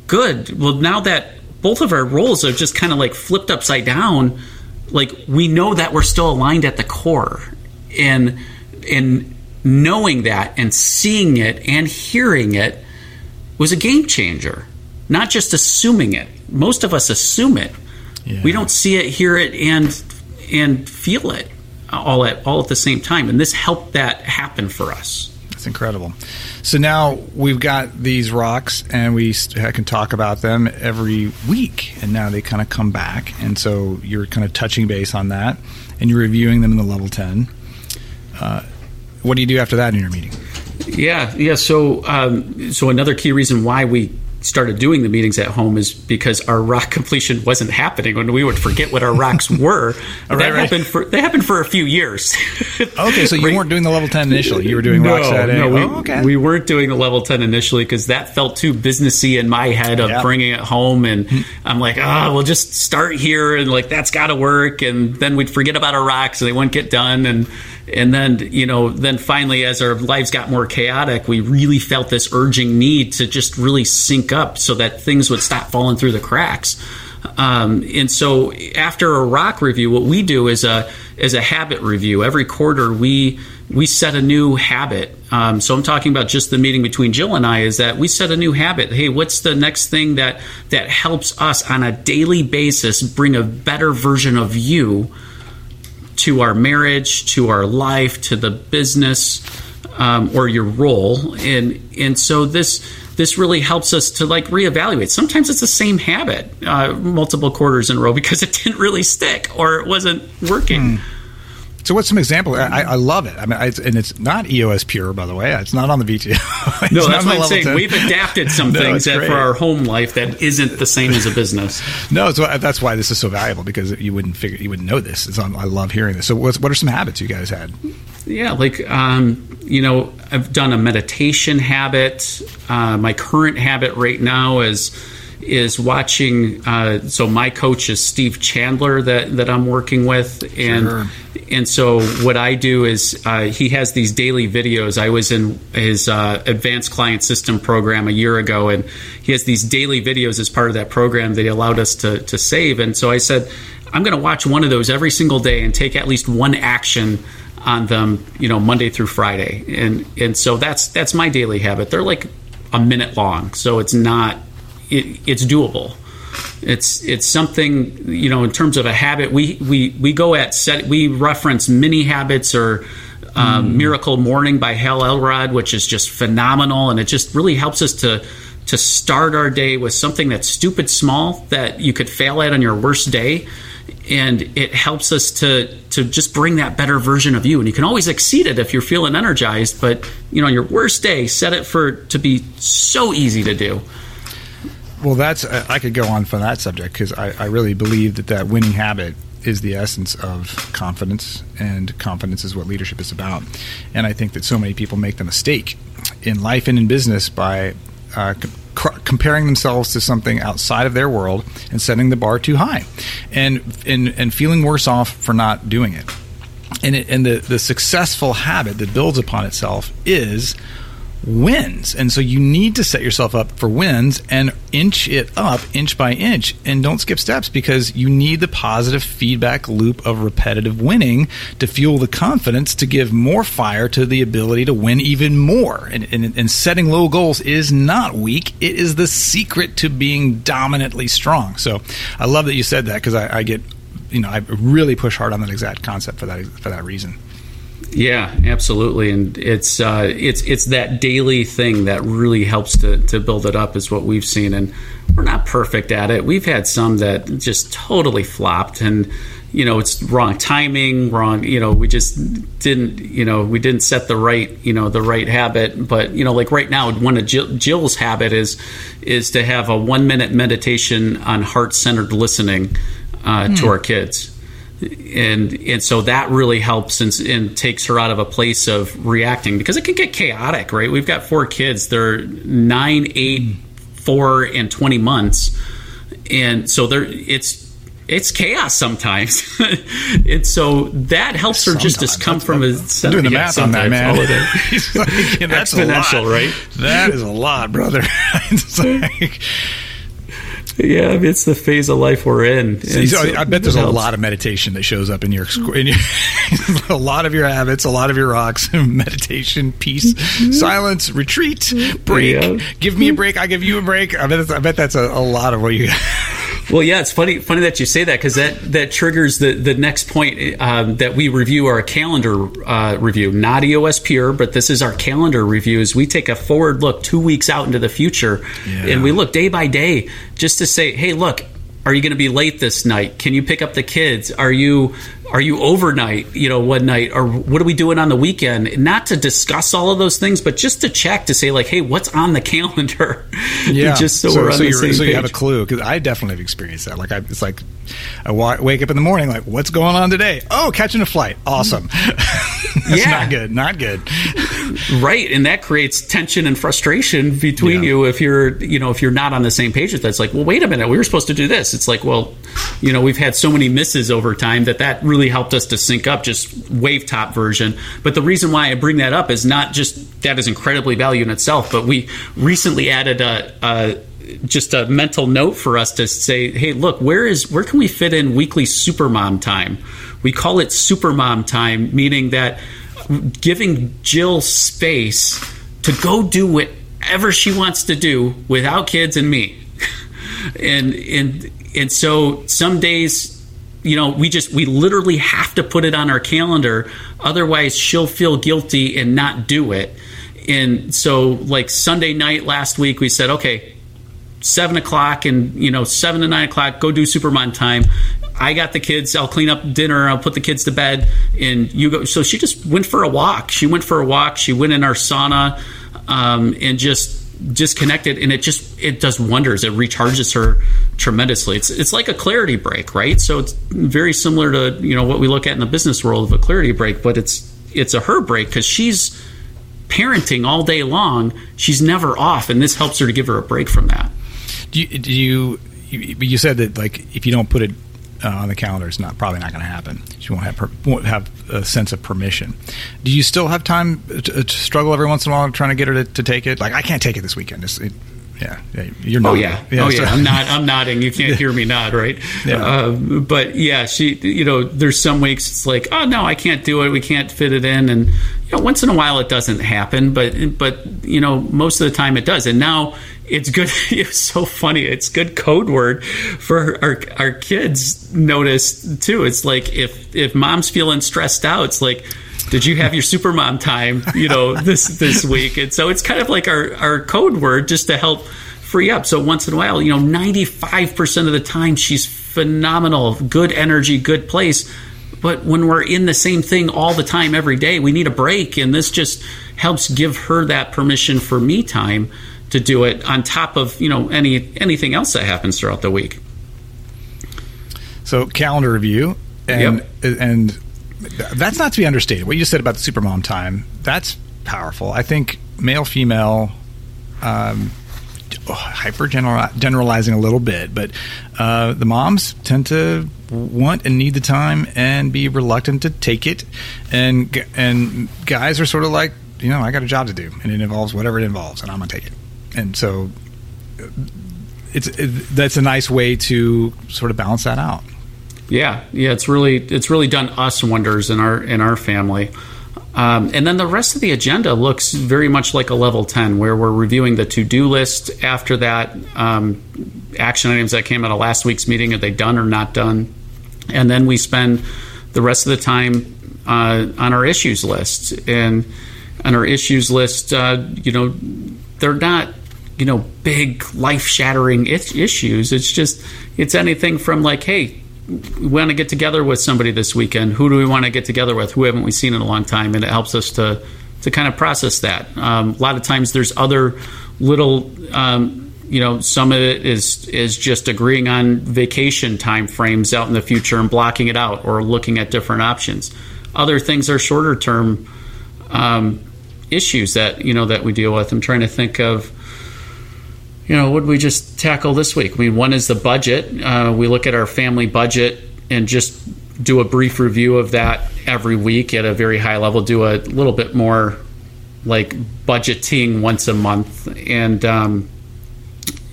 [SPEAKER 4] good well now that both of our roles are just kind of like flipped upside down like we know that we're still aligned at the core and and knowing that and seeing it and hearing it was a game changer. Not just assuming it. Most of us assume it.
[SPEAKER 3] Yeah.
[SPEAKER 4] We don't see it, hear it, and and feel it all at all at the same time. And this helped that happen for us.
[SPEAKER 3] That's incredible. So now we've got these rocks, and we st- can talk about them every week. And now they kind of come back, and so you're kind of touching base on that, and you're reviewing them in the level ten. Uh, what do you do after that in your meeting?
[SPEAKER 4] Yeah, yeah. So, um, so another key reason why we started doing the meetings at home is because our rock completion wasn't happening when we would forget what our rocks were. that
[SPEAKER 3] right, right.
[SPEAKER 4] happened for that happened for a few years.
[SPEAKER 3] Okay, so you
[SPEAKER 4] Right.
[SPEAKER 3] weren't doing the level ten initially. You were doing
[SPEAKER 4] no,
[SPEAKER 3] rocks at
[SPEAKER 4] no, we,
[SPEAKER 3] oh, okay.
[SPEAKER 4] we weren't doing the level 10 initially because that felt too businessy in my head of
[SPEAKER 3] Yeah.
[SPEAKER 4] bringing it home. And I'm like, ah, we'll just start here and like, that's got to work. And then we'd forget about our rocks and they wouldn't get done. And, and then, you know, then finally, as our lives got more chaotic, we really felt this urging need to just really sync up so that things would stop falling through the cracks. Um, and so after a rock review, what we do is a is a habit review. Every quarter, we we set a new habit. Um, so I'm talking about just the meeting between Jill and I. Is that we set a new habit? Hey, what's the next thing that that helps us on a daily basis bring a better version of you to our marriage, to our life, to the business, um, or your role. And and so this this really helps us to like reevaluate. Sometimes it's the same habit uh, multiple quarters in a row because it didn't really stick or it wasn't working.
[SPEAKER 3] So what's some example? I, I love it. I mean, I, and it's not EOS pure, by the way. It's not on the VTO.
[SPEAKER 4] No, that's what I'm saying.
[SPEAKER 3] 10.
[SPEAKER 4] We've adapted some
[SPEAKER 3] No,
[SPEAKER 4] things that for our home life that isn't the same as a business.
[SPEAKER 3] No, so that's why this is so valuable because you wouldn't figure you wouldn't know this. It's on, I love hearing this. So, what's, what are some habits you guys had?
[SPEAKER 4] Yeah, like um, you know, I've done a meditation habit. Uh, my current habit right now is is watching. Uh, so my coach is Steve Chandler that that I'm working with, and
[SPEAKER 3] Sure.
[SPEAKER 4] and so what I do is uh, he has these daily videos. I was in his uh, advanced client system program a year ago, and he has these daily videos as part of that program that he allowed us to to save. And so I said, I'm going to watch one of those every single day and take at least one action on them, you know, Monday through Friday. And and so that's that's my daily habit. They're like a minute long, so it's not it, it's doable. It's it's something you know in terms of a habit. We we we go at set. We reference mini habits or. Um, Miracle Morning by Hal Elrod, which is just phenomenal, and it just really helps us to to start our day with something that's stupid small that you could fail at on your worst day, and it helps us to to just bring that better version of you. And you can always exceed it if you're feeling energized, but you know on your worst day, set it for to be so easy to do.
[SPEAKER 3] Well, that's uh, I could go on for that subject because I, I really believe that that winning habit is the essence of confidence, and confidence is what leadership is about. And I think that so many people make the mistake in life and in business by uh, c- comparing themselves to something outside of their world and setting the bar too high, and and and feeling worse off for not doing it. And it, and the the successful habit that builds upon itself is wins. And so you need to set yourself up for wins and inch it up inch by inch and don't skip steps because you need the positive feedback loop of repetitive winning to fuel the confidence to give more fire to the ability to win even more. And, and, and setting low goals is not weak, it is the secret to being dominantly strong. So I love that you said that because I, I get. You know, I really push hard on that exact concept for that for that reason.
[SPEAKER 4] Yeah, absolutely, and it's uh, it's it's that daily thing that really helps to to build it up is what we've seen, and we're not perfect at it. We've had some that just totally flopped, and you know it's wrong timing, wrong. You know, we just didn't. You know, we didn't set the right. You know, the right habit. But you know, like right now, one of Jill, Jill's habit is is to have a one minute meditation on heart centered listening uh, to our kids and and so that really helps and, and takes her out of a place of reacting because it can get chaotic right we've got four kids they're nine eight four and 20 months and so they're it's it's chaos sometimes and so that helps her just to
[SPEAKER 3] Sometimes.
[SPEAKER 4] come from a
[SPEAKER 3] doing the
[SPEAKER 4] yeah,
[SPEAKER 3] math on that, man.
[SPEAKER 4] it.
[SPEAKER 3] He's that's
[SPEAKER 4] Exponential, right?
[SPEAKER 3] That is a lot, brother. it's like,
[SPEAKER 4] yeah, I mean, it's the phase of life we're in.
[SPEAKER 3] So, so I bet there's a lot of meditation that shows up in your, in your a lot of your habits, a lot of your rocks, meditation, peace, mm-hmm. silence, retreat, break. Yeah. Give me a break. I give you a break. I bet, I bet that's a, a lot of what you.
[SPEAKER 4] Well, yeah, it's funny funny that you say that because that that triggers the the next point um, that we review our calendar uh, review, not EOS Pure, but this is our calendar review. Is we take a forward look two weeks out into the future, yeah. and we look day by day just to say, hey, look, are you going to be late this night? Can you pick up the kids? Are you are you overnight, you know, one night or what are we doing on the weekend? Not to discuss all of those things, but just to check to say like, hey, what's on the calendar?
[SPEAKER 3] Yeah. just so, so we're on so the same So page. you have a clue because I definitely have experienced that. Like I, it's like I wake up in the morning like, what's going on today? Oh, catching a flight. Awesome. That's yeah. not good. Not good.
[SPEAKER 4] right, and that creates tension and frustration between yeah. you if you're, you know, if you're not on the same page with that. It's like, well, wait a minute, we were supposed to do this. It's like, well, you know, we've had so many misses over time that that really helped us to sync up just wave top version. But the reason why I bring that up is not just that is incredibly value in itself, but we recently added a, a just a mental note for us to say, hey, look, where is where can we fit in weekly supermom time? We call it supermom time, meaning that giving Jill space to go do whatever she wants to do without kids and me. and and and so some days you know we just we literally have to put it on our calendar. Otherwise she'll feel guilty and not do it. And so like sunday night last week we said okay seven o'clock and you know seven to nine o'clock go do supermom time. I got the kids i'll clean up dinner i'll put the kids to bed and you go so she just went for a walk. She went for a walk she went in our sauna um, and just disconnected and it just it does wonders. It recharges her tremendously. It's it's like a clarity break right? So it's very similar to you know what we look at in the business world of a clarity break but it's it's a her break because she's parenting all day long. She's never off and this helps her to give her a break from that.
[SPEAKER 3] Do you, do you you said that like if you don't put it uh, on the calendar, it's not probably not going to happen. She won't have per, won't have a sense of permission. Do you still have time to, to, struggle every once in a while trying to get her to, to take it? Like I can't take it this weekend. It's, it, yeah,
[SPEAKER 4] you're not. Oh yeah, yeah oh so. yeah. I'm not. I'm nodding. You can't hear me nod, right? Yeah. Uh, but yeah, she. You know, there's some weeks it's like, oh no, I can't do it. We can't fit it in, and you know, once in a while it doesn't happen. But but you know, most of the time it does. And now it's good. It's so funny. It's good code word for our our kids. Notice too. It's like if if mom's feeling stressed out, it's like did you have your super mom time you know this this week and so it's kind of like our our code word just to help free up so once in a while you know 95% of the time she's phenomenal good energy good place but when we're in the same thing all the time every day we need a break and this just helps give her that permission for me time to do it on top of you know any anything else that happens throughout the week.
[SPEAKER 3] So calendar review and yep. and that's not to be understated. What you said about the supermom time that's powerful. I think male female. Um, oh, hyper generalizing a little bit, but uh, the moms tend to want and need the time and be reluctant to take it, and and guys are sort of like, you know, I got a job to do, and it involves whatever it involves, and I'm gonna take it and so it's it, that's a nice way to sort of balance that out.
[SPEAKER 4] Yeah, yeah, it's really it's really done us wonders in our in our family. Um, and then the rest of the agenda looks very much like a level 10, where we're reviewing the to do list. After that, um, action items that came out of last week's meeting are they done or not done? And then we spend the rest of the time uh, on our issues list. And on our issues list, uh, you know, they're not you know big life shattering issues. It's just it's anything from like hey we want to get together with somebody this weekend. Who do we want to get together with? Who haven't we seen in a long time? And it helps us to to kind of process that. Um, a lot of times there's other little um, you know some of it is is just agreeing on vacation time frames out in the future and blocking it out or looking at different options. Other things are shorter term um, issues that you know that we deal with. I'm trying to think of you know, what would we just tackle this week? I mean, one is the budget. Uh, we look at our family budget and just do a brief review of that every week at a very high level. Do a little bit more like budgeting once a month, and um,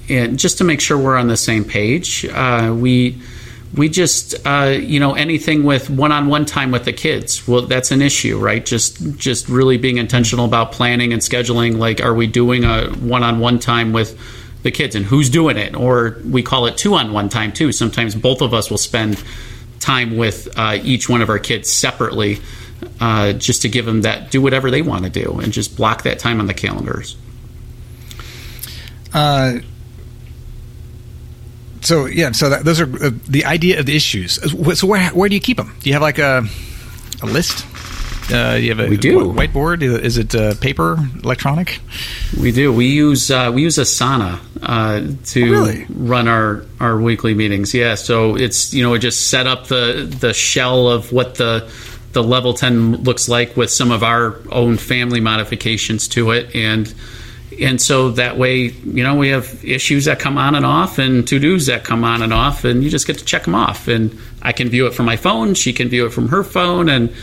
[SPEAKER 4] and just to make sure we're on the same page. Uh, we we just uh, you know anything with one-on-one time with the kids well that's an issue right just just really being intentional about planning and scheduling like are we doing a one-on-one time with the kids and who's doing it or we call it two-on-one time too sometimes both of us will spend time with uh, each one of our kids separately uh, just to give them that do whatever they want to do and just block that time on the calendars
[SPEAKER 3] uh, so yeah, so that, those are uh, the idea of the issues. So where where do you keep them? Do you have like a a list? Uh, you have a
[SPEAKER 4] we do.
[SPEAKER 3] whiteboard. Is it uh, paper, electronic?
[SPEAKER 4] We do. We use uh, we use Asana uh, to
[SPEAKER 3] oh, really?
[SPEAKER 4] run our, our weekly meetings. Yeah, so it's you know we just set up the the shell of what the the level ten looks like with some of our own family modifications to it, and and so that way, you know, we have issues that come on and off and to dos that come on and off, and you just get to check them off. And I can view it from my phone, she can view it from her phone, and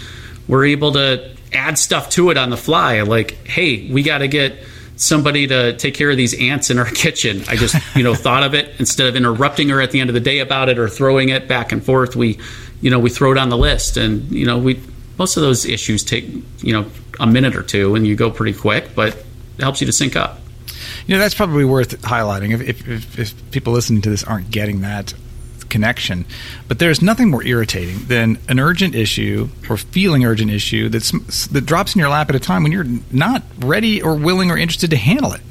[SPEAKER 4] we're able to add stuff to it on the fly. Like, hey, we got to get somebody to take care of these ants in our kitchen. I just, you know, thought of it instead of interrupting her at the end of the day about it or throwing it back and forth. We, you know, we throw it on the list, and you know, we most of those issues take, you know, a minute or two, and you go pretty quick, but it helps you to sync up.
[SPEAKER 3] You know, that's probably worth highlighting if, if, if, people listening to this aren't getting that connection. But there's nothing more irritating than an urgent issue or feeling urgent issue that's that drops in your lap at a time when you're not ready or willing or interested to handle it.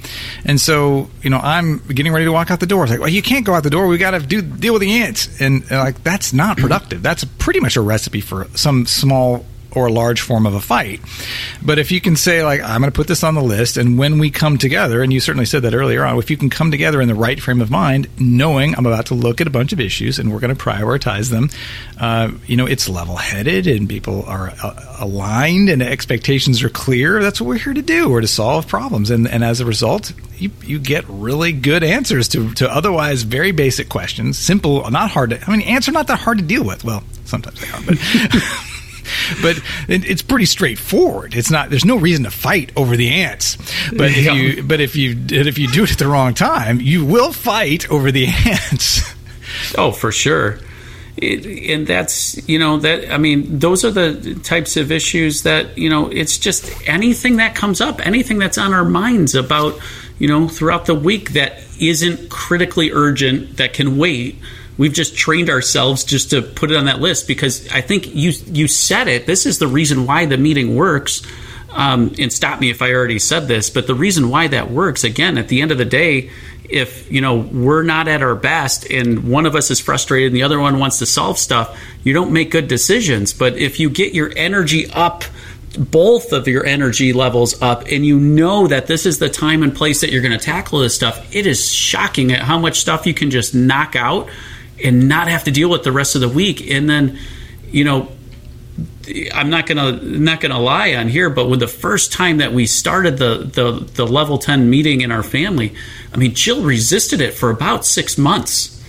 [SPEAKER 3] And so, you know, I'm getting ready to walk out the door. It's like, well, you can't go out the door. We got to do deal with the ants. And, and like that's not productive. That's pretty much a recipe for some small or a large form of a fight. But if you can say, like, I'm going to put this on the list, and when we come together, and you certainly said that earlier on, if you can come together in the right frame of mind, knowing I'm about to look at a bunch of issues and we're going to prioritize them, uh, you know, it's level headed and people are uh, aligned and expectations are clear. That's what we're here to do. or to solve problems. And, and as a result, you, you get really good answers to, to otherwise very basic questions. Simple, not hard to, I mean, answer not that hard to deal with. Well, sometimes they are, but. but it's pretty straightforward. It's not. There's no reason to fight over the ants. But if you but if you if you do it at the wrong time, you will fight over the ants.
[SPEAKER 4] Oh, for sure. It, and that's you know that I mean those are the types of issues that you know it's just anything that comes up, anything that's on our minds about you know throughout the week that isn't critically urgent that can wait we've just trained ourselves just to put it on that list because I think you you said it. This is the reason why the meeting works. Um, and stop me if I already said this, but the reason why that works again at the end of the day, if you know we're not at our best and one of us is frustrated and the other one wants to solve stuff, you don't make good decisions. But if you get your energy up both of your energy levels up and you know that this is the time and place that you're going to tackle this stuff, it is shocking at how much stuff you can just knock out and not have to deal with the rest of the week. And then, you know, I'm not gonna not gonna lie on here, but when the first time that we started the, the the level ten meeting in our family, I mean, Jill resisted it for about six months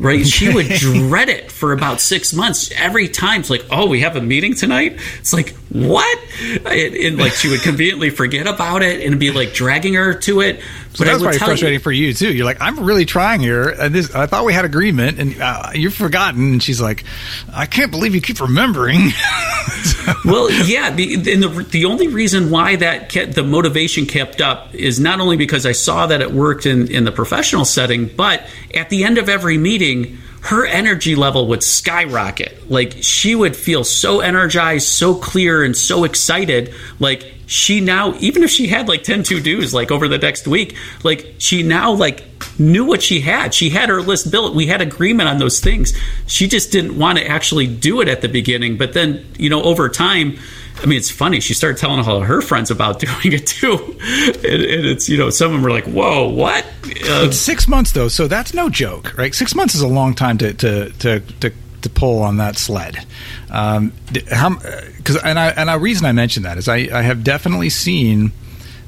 [SPEAKER 4] right? She would dread it for about six months. Every time, it's like, oh, we have a meeting tonight. It's like, what? And, and like she would conveniently forget about it and be like dragging her to it.
[SPEAKER 3] So but that's probably frustrating you, for you too. You're like, I'm really trying here. And this, I thought we had agreement, and uh, you've forgotten. And she's like, I can't believe you keep remembering.
[SPEAKER 4] well, yeah. The, and the the only reason why that kept, the motivation kept up is not only because I saw that it worked in in the professional setting, but at the end of every meeting her energy level would skyrocket. Like she would feel so energized, so clear, and so excited. Like she now, even if she had like 10 to dos like over the next week, like she now like knew what she had. She had her list built. We had agreement on those things. She just didn't want to actually do it at the beginning. But then, you know, over time, I mean, it's funny. She started telling all her friends about doing it too, and, and it's you know some of them were like, "Whoa, what?"
[SPEAKER 3] Uh, six months though, so that's no joke, right? Six months is a long time to to to. to to pull on that sled, um, because and I and the reason I mention that is I, I have definitely seen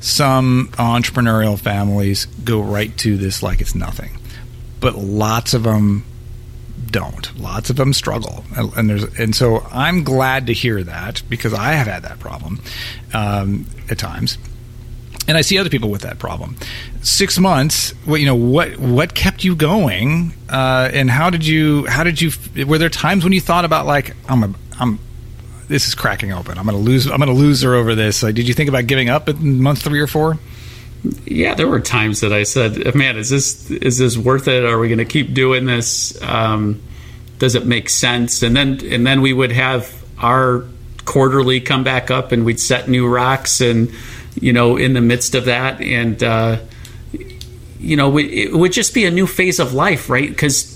[SPEAKER 3] some entrepreneurial families go right to this like it's nothing, but lots of them don't. Lots of them struggle, and there's and so I'm glad to hear that because I have had that problem um, at times. and I see other people with that problem. Six months. What you know? What what kept you going? Uh, and how did you? How did you? Were there times when you thought about like I'm a I'm this is cracking open. I'm going to lose. I'm going to lose her over this. Like, did you think about giving up in month three or four?
[SPEAKER 4] Yeah, there were times that I said, "Man, is this is this worth it? Are we going to keep doing this? Um, does it make sense?" And then and then we would have our quarterly come back up, and we'd set new rocks, and you know, in the midst of that, and uh, you know, it would just be a new phase of life, right? Because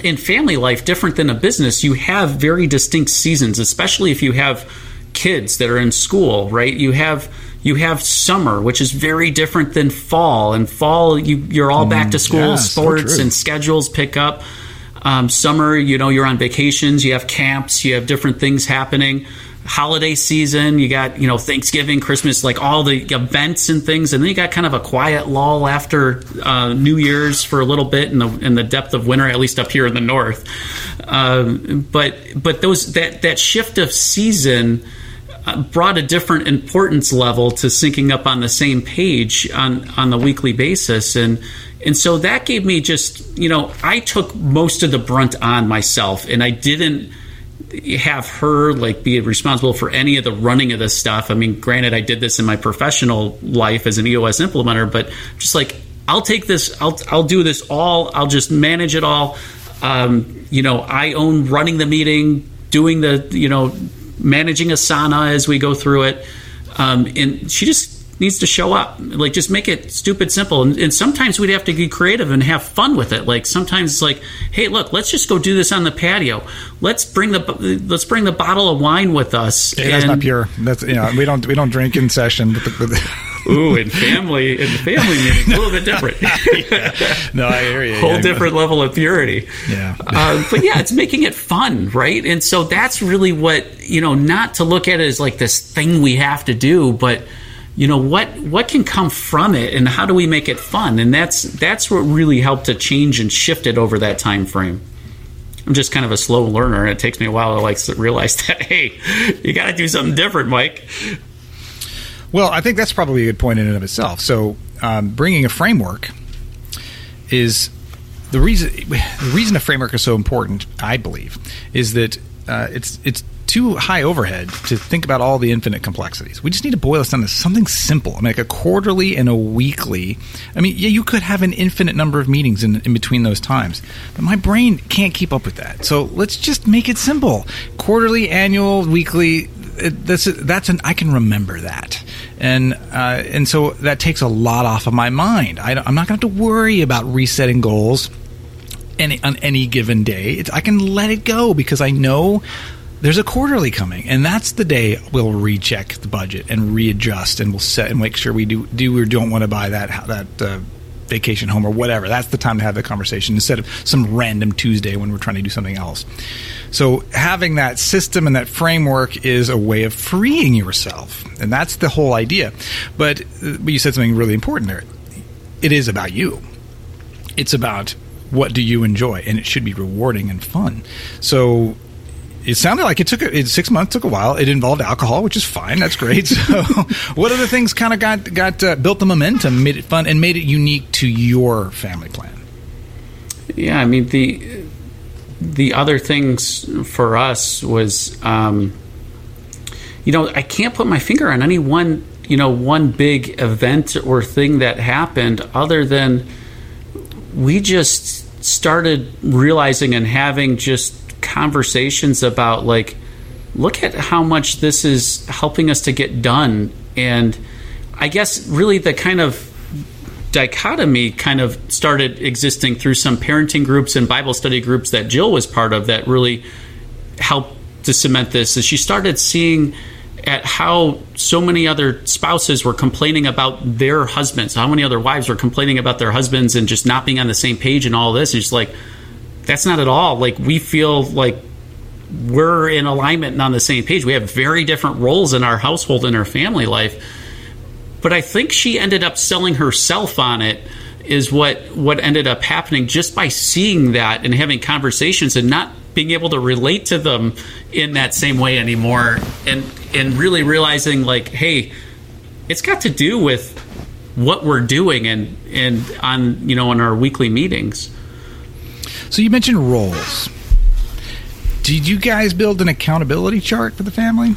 [SPEAKER 4] in family life, different than a business, you have very distinct seasons, especially if you have kids that are in school, right? You have you have summer, which is very different than fall. And fall, you, you're all back to school,
[SPEAKER 3] yeah,
[SPEAKER 4] sports
[SPEAKER 3] so
[SPEAKER 4] and schedules pick up. Um, summer, you know, you're on vacations, you have camps, you have different things happening. Holiday season, you got, you know, Thanksgiving, Christmas, like all the events and things. And then you got kind of a quiet lull after uh, New Year's for a little bit in the, in the depth of winter, at least up here in the north. Um, but, but those, that, that shift of season, brought a different importance level to syncing up on the same page on on the weekly basis and and so that gave me just you know I took most of the brunt on myself and I didn't have her like be responsible for any of the running of this stuff. I mean, granted, I did this in my professional life as an EOS implementer, but just like I'll take this, I'll I'll do this all. I'll just manage it all. Um, you know, I own running the meeting, doing the you know managing Asana as we go through it. Um, and she just needs to show up. Like, just make it stupid simple. And, and, sometimes we'd have to get creative and have fun with it. Like, sometimes it's like, hey, look, let's just go do this on the patio. Let's bring the let's bring the bottle of wine with us.
[SPEAKER 3] Yeah, that's not pure. That's you know, we don't we don't drink in session.
[SPEAKER 4] Ooh, in family, in family meetings, a little bit different.
[SPEAKER 3] yeah. No, I hear you.
[SPEAKER 4] Whole
[SPEAKER 3] yeah,
[SPEAKER 4] different level of purity.
[SPEAKER 3] Yeah.
[SPEAKER 4] uh, but yeah, it's making it fun, right? And so that's really what you know. Not to look at it as like this thing we have to do, but you know what what can come from it, and how do we make it fun? And that's that's what really helped to change and shift it over that time frame. I'm just kind of a slow learner, and it takes me a while to like realize that hey, you got to do something different, Mike.
[SPEAKER 3] Well, I think that's probably a good point in and of itself. So, um, bringing a framework is the reason. The reason a framework is so important, I believe, is that uh, it's it's too high overhead to think about all the infinite complexities. We just need to boil this down to something simple. I mean, like a quarterly and a weekly. I mean, yeah, you could have an infinite number of meetings in, in between those times, but my brain can't keep up with that. So let's just make it simple: quarterly, annual, weekly. That's that's an I can remember that, and uh, and so that takes a lot off of my mind. I, am not going to have to worry about resetting goals any, on any given day. It's, I can let it go because I know there's a quarterly coming, and that's the day we'll recheck the budget and readjust, and we'll set and make sure we do do or don't want to buy that that. Uh, vacation home or whatever. That's the time to have the conversation instead of some random tuesday when we're trying to do something else. So having that system and that framework is a way of freeing yourself and that's the whole idea. But, but you said something really important there. It is about you. It's about what do you enjoy and it should be rewarding and fun. So it sounded like it took it six months took a while. It involved alcohol, which is fine. That's great. So, what other things kind of got got uh, built the momentum, made it fun, and made it unique to your family plan?
[SPEAKER 4] Yeah, I mean the the other things for us was, um, you know, I can't put my finger on any one you know one big event or thing that happened other than we just started realizing and having just conversations about like look at how much this is helping us to get done. And i guess really the kind of dichotomy kind of started existing through some parenting groups and bible study groups that jill was part of that really helped to cement this. Is she started seeing at how so many other spouses were complaining about their husbands how many other wives were complaining about their husbands and just not being on the same page and all this. And she's like that's not at all like we feel like we're in alignment and on the same page. We have very different roles in our household and our family life. But I think she ended up selling herself on it is what what ended up happening just by seeing that and having conversations and not being able to relate to them in that same way anymore and and really realizing like hey it's got to do with what we're doing and and on you know on our weekly meetings.
[SPEAKER 3] So you mentioned roles. Did you guys build an accountability chart for the family?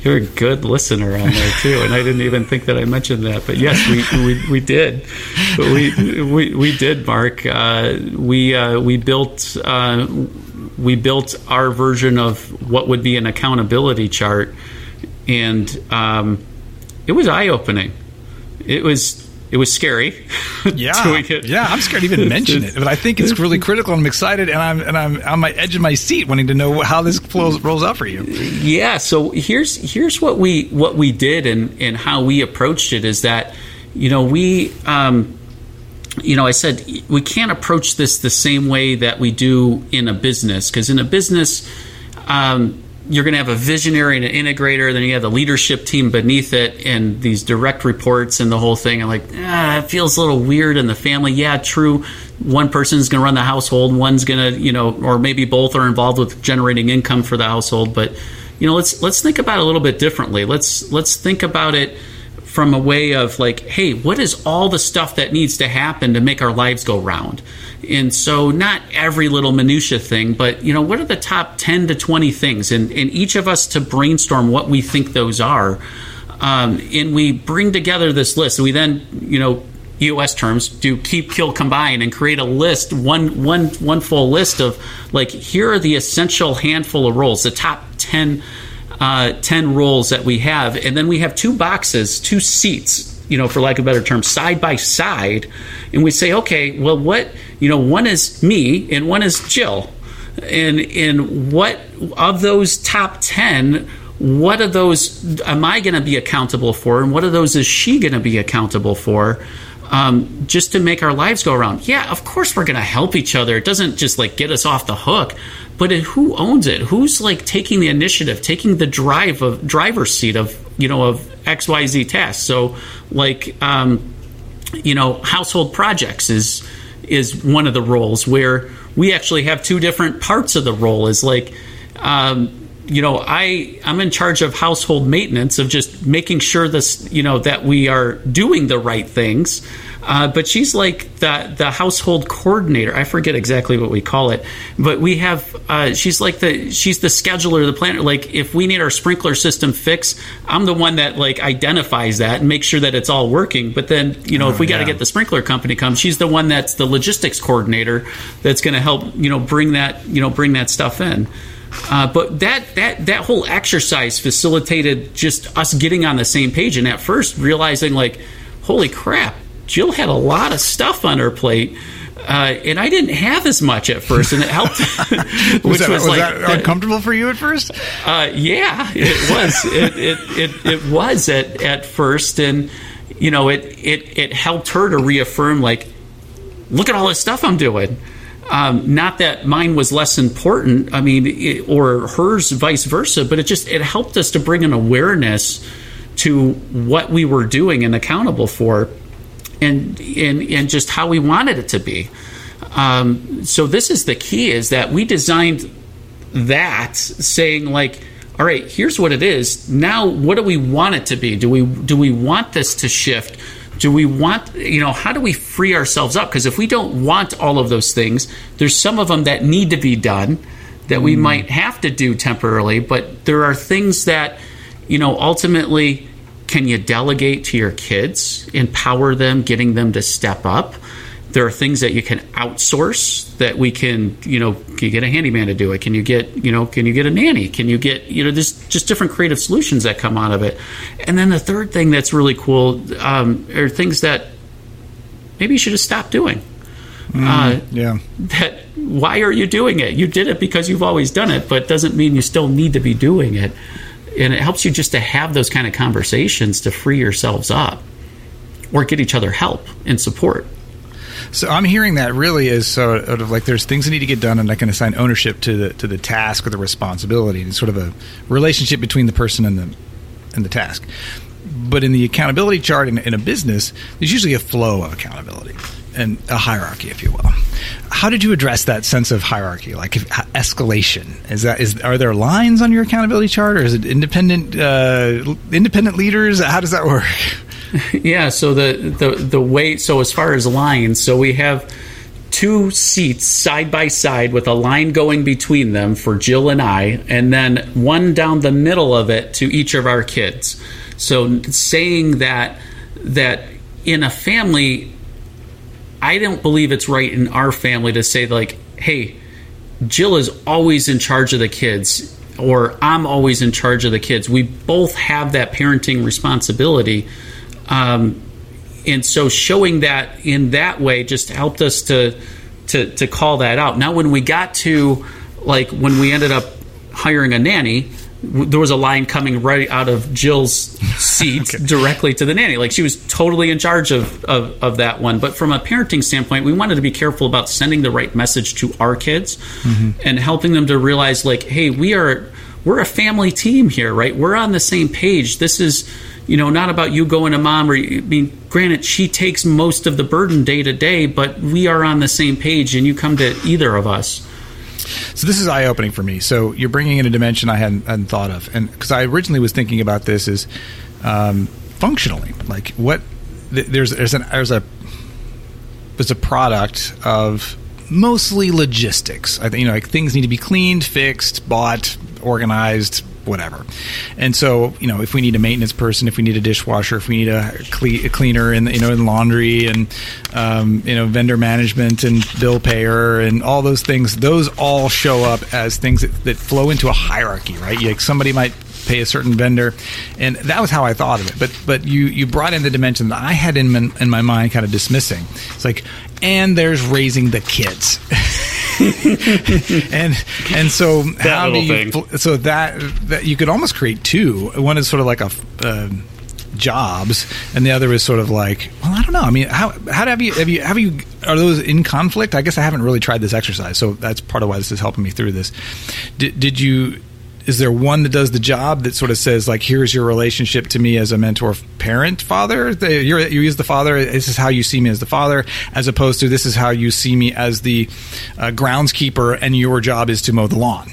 [SPEAKER 4] You're a good listener on there too, and I didn't even think that I mentioned that. But yes, we we, we did, we, we we did, Mark. Uh, we uh, we built uh, we built our version of what would be an accountability chart, and um, it was eye opening. It was it was scary.
[SPEAKER 3] Yeah, yeah. I'm scared to even mention it, but I think it's really critical. I'm excited, and I'm and I'm on my edge of my seat, wanting to know how this flows, rolls out for you.
[SPEAKER 4] Yeah. So here's here's what we what we did and and how we approached it is that you know we. Um, you know, I said we can't approach this the same way that we do in a business because in a business, um, you're going to have a visionary and an integrator, then you have the leadership team beneath it, and these direct reports and the whole thing. And like, ah, it feels a little weird in the family. Yeah, true. One person's going to run the household, one's going to, you know, or maybe both are involved with generating income for the household. But you know, let's let's think about it a little bit differently. Let's let's think about it from a way of like, hey, what is all the stuff that needs to happen to make our lives go round? And so, not every little minutia thing, but you know, what are the top ten to twenty things, and, and each of us to brainstorm what we think those are, um, and we bring together this list. We then, you know, EOS terms do keep, kill, combine, and create a list, one one one full list of like here are the essential handful of roles, the top ten uh, 10 roles that we have. And then we have two boxes, two seats, you know, for lack of a better term, side by side. And we say, okay, well, what, you know, one is me and one is Jill. And, and what of those top 10, what are those am I going to be accountable for? And what are those is she going to be accountable for? Um, just to make our lives go around. Yeah, of course we're going to help each other. It doesn't just like get us off the hook, but it, who owns it? Who's like taking the initiative, taking the drive of driver's seat of you know of X Y Z tasks? So like um, you know household projects is is one of the roles where we actually have two different parts of the role. Is like um, you know I I'm in charge of household maintenance of just making sure this you know that we are doing the right things. Uh, but she's like the the household coordinator. I forget exactly what we call it, but we have. Uh, she's like the she's the scheduler, the planner. Like if we need our sprinkler system fixed, I'm the one that like identifies that and makes sure that it's all working. But then you know oh, if we got to get the sprinkler company come, she's the one that's the logistics coordinator that's going to help you know bring that you know bring that stuff in. Uh, but that that that whole exercise facilitated just us getting on the same page, and at first realizing like, holy crap, Jill had a lot of stuff on her plate. Uh, and I didn't have as much at first, and it helped.
[SPEAKER 3] was, that, was, was like, that uncomfortable for you at first?
[SPEAKER 4] Uh, yeah, it was. it, it, it, it was at, at first, and you know, it, it it helped her to reaffirm, like, look at all this stuff I'm doing. Um, not that mine was less important. I mean, it, or hers, vice versa. But it just it helped us to bring an awareness to what we were doing and accountable for and and and just how we wanted it to be. Um, so this is the key: is that we designed that saying like, all right, here's what it is. Now, what do we want it to be? Do we do we want this to shift? Do we want you know how do we free ourselves up? Because if we don't want all of those things, there's some of them that need to be done that we mm. might have to do temporarily, but there are things that you know ultimately can you delegate to your kids, empower them, getting them to step up? There are things that you can outsource that we can, you know, can you get a handyman to do it? Can you get, you know, can you get a nanny? Can you get, you know, there's just different creative solutions that come out of it. And then the third thing that's really cool um, are things that maybe you should just stop doing.
[SPEAKER 3] Mm, uh, yeah.
[SPEAKER 4] That why are you doing it? You did it because you've always done it, but doesn't mean you still need to be doing it and it helps you just to have those kind of conversations to free yourselves up or get each other help and support.
[SPEAKER 3] So I'm hearing that really is sort of like there's things that need to get done, and I can assign ownership to the to the task or the responsibility. and sort of a relationship between the person and the and the task. But in the accountability chart in, in a business, there's usually a flow of accountability and a hierarchy, if you will. How did you address that sense of hierarchy, like if, escalation? Is that is are there lines on your accountability chart, or is it independent uh, independent leaders? How does that work?
[SPEAKER 4] Yeah, so the, the the way so as far as lines, so we have two seats side by side with a line going between them for Jill and I, and then one down the middle of it to each of our kids. So saying that that in a family, I don't believe it's right in our family to say like, hey, Jill is always in charge of the kids. Or I'm always in charge of the kids. We both have that parenting responsibility. Um, and so showing that in that way just helped us to to to call that out. Now, when we got to like when we ended up hiring a nanny, there was a line coming right out of Jill's seat directly to the nanny. Like she was totally in charge of, of of that one. But from a parenting standpoint, we wanted to be careful about sending the right message to our kids and helping them to realize like, hey, we are we're a family team here, right? We're on the same page. This is, you know, not about you going to mom or I mean, granted, she takes most of the burden day to day, but we are on the same page and you come to either of us.
[SPEAKER 3] So this is eye opening for me. So you're bringing in a dimension I hadn't, hadn't thought of, and because I originally was thinking about this as um, functionally, like what th- there's there's an there's a there's a product of mostly logistics. I think you know like things need to be cleaned, fixed, bought, organized, whatever. And so you know if we need a maintenance person, if we need a dishwasher, if we need a, cle- a cleaner in you know in laundry and um, you know vendor management and bill payer and all those things, those all show up as things that, that flow into a hierarchy, right? Like somebody might pay a certain vendor, and that was how I thought of it. But but you you brought in the dimension that I had in in my mind, kind of dismissing. It's like, and there's raising the kids, and and so how do you
[SPEAKER 4] thing.
[SPEAKER 3] so that that you could almost create two. One is sort of like a. Uh, jobs and the other is sort of like well i don't know i mean how how have you have you have you are those in conflict i guess i haven't really tried this exercise so that's part of why this is helping me through this did, did you is there one that does the job that sort of says like here's your relationship to me as a mentor parent father? You're, you use the father this is how you see me as the father as opposed to this is how you see me as the uh, groundskeeper and your job is to mow the lawn.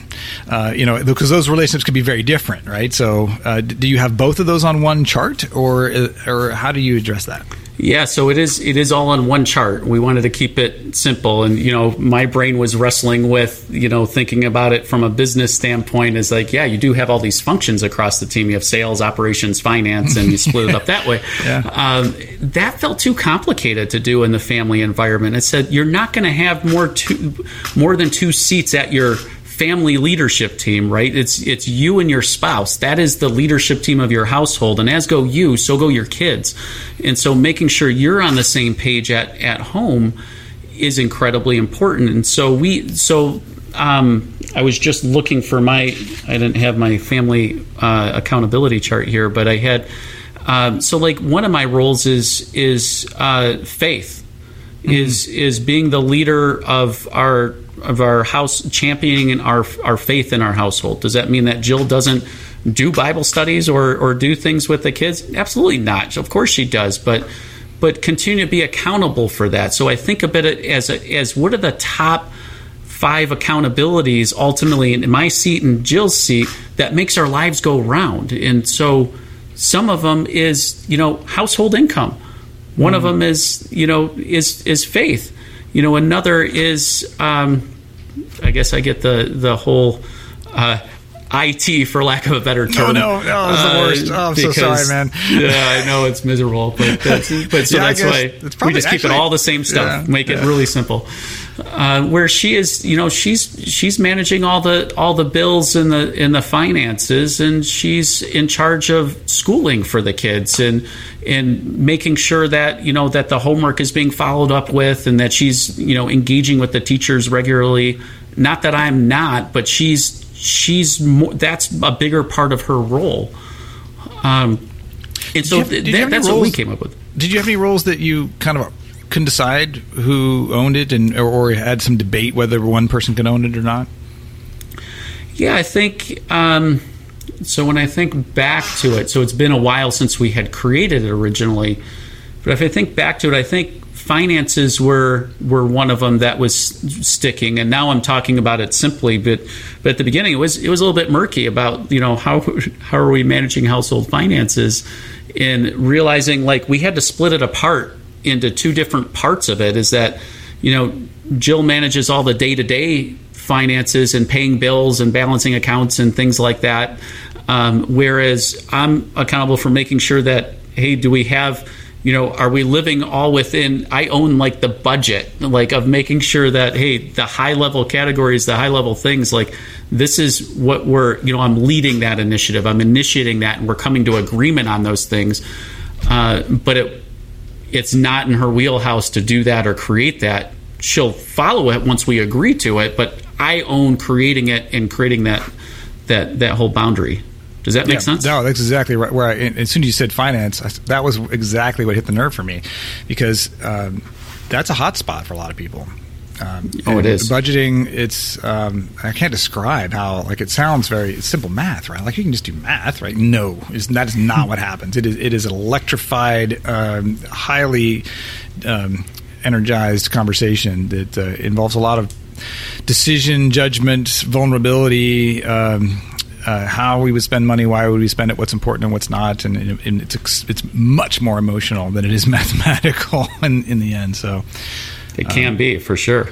[SPEAKER 3] Uh, you know because those relationships can be very different right? So uh, do you have both of those on one chart or uh, or how do you address that
[SPEAKER 4] Yeah, so it is. It is all on one chart. We wanted to keep it simple, and you know, my brain was wrestling with you know thinking about it from a business standpoint. Is like, yeah, you do have all these functions across the team. You have sales, operations, finance, and you split it up that way.
[SPEAKER 3] Yeah.
[SPEAKER 4] Um, that felt too complicated to do in the family environment. It said you're not going to have more two, more than two seats at your family leadership team, right? It's it's you and your spouse. That is the leadership team of your household. And as go you, so go your kids. And so making sure you're on the same page at, at home is incredibly important. And so we so um, I was just looking for my I didn't have my family uh, accountability chart here, but I had um, so like one of my roles is is uh, faith is is being the leader of our of our house championing our our faith in our household does that mean that jill doesn't do bible studies or or do things with the kids absolutely not of course she does but but continue to be accountable for that so i think of it as a, as what are the top five accountabilities ultimately in my seat and Jill's seat that makes our lives go round. And so some of them is, you know, household income. One of them is, you know, is is faith. You know, another is um, I guess I get the the whole uh, IT for lack of a better term.
[SPEAKER 3] no, no, it's the worst. Oh, I'm so sorry, man.
[SPEAKER 4] yeah, I know it's miserable, but that's but so
[SPEAKER 3] Yeah,
[SPEAKER 4] that's why
[SPEAKER 3] it's
[SPEAKER 4] we
[SPEAKER 3] probably
[SPEAKER 4] just keep
[SPEAKER 3] actually-
[SPEAKER 4] it all the same stuff,
[SPEAKER 3] Yeah,
[SPEAKER 4] make it really simple. Uh, where she is, you know, she's she's managing all the all the bills and the in the finances, and she's in charge of schooling for the kids and and making sure that you know that the homework is being followed up with, and that she's you know engaging with the teachers regularly. Not that I'm not, but she's she's more, that's a bigger part of her role. Um, and so
[SPEAKER 3] have-
[SPEAKER 4] th- that- that's what we came up with.
[SPEAKER 3] Did you have any roles that you kind of couldn't decide who owned it, and or, or had some debate whether one person could own it or not?
[SPEAKER 4] Yeah, I think um, so. When I think back to it, so it's been a while since we had created it originally, but if I think back to it, I think finances were were one of them that was sticking, and now I'm talking about it simply. But but at the beginning, it was it was a little bit murky about you know how how are we managing household finances, and realizing like we had to split it apart into two different parts of it. Is that you know Jill manages all the day to day finances and paying bills and balancing accounts and things like that. Um, whereas I'm accountable for making sure that hey, do we have you know, are we living all within? I own like the budget, like of making sure that hey, the high level categories, the high level things, like this is what we're, you know, I'm leading that initiative, I'm initiating that, and we're coming to agreement on those things. Uh, but it, it's not in her wheelhouse to do that or create that. She'll follow it once we agree to it, but I own creating it and creating that that that whole boundary. Does that make
[SPEAKER 3] yeah,
[SPEAKER 4] sense?
[SPEAKER 3] No, that's exactly right. Where I, as soon as you said finance, I, that was exactly what hit the nerve for me, because um, that's a hot spot for a lot of people.
[SPEAKER 4] Um, oh, it is
[SPEAKER 3] budgeting. It's um, I can't describe how like it sounds very simple math, right? Like you can just do math, right? No, is that is not what happens. It is it is an electrified, um, highly um, energized conversation that uh, involves a lot of decision, judgment, vulnerability, um, uh, how we would spend money, why would we spend it, what's important and what's not, and, and it's it's much more emotional than it is mathematical in in the end. So
[SPEAKER 4] it can um, be for sure.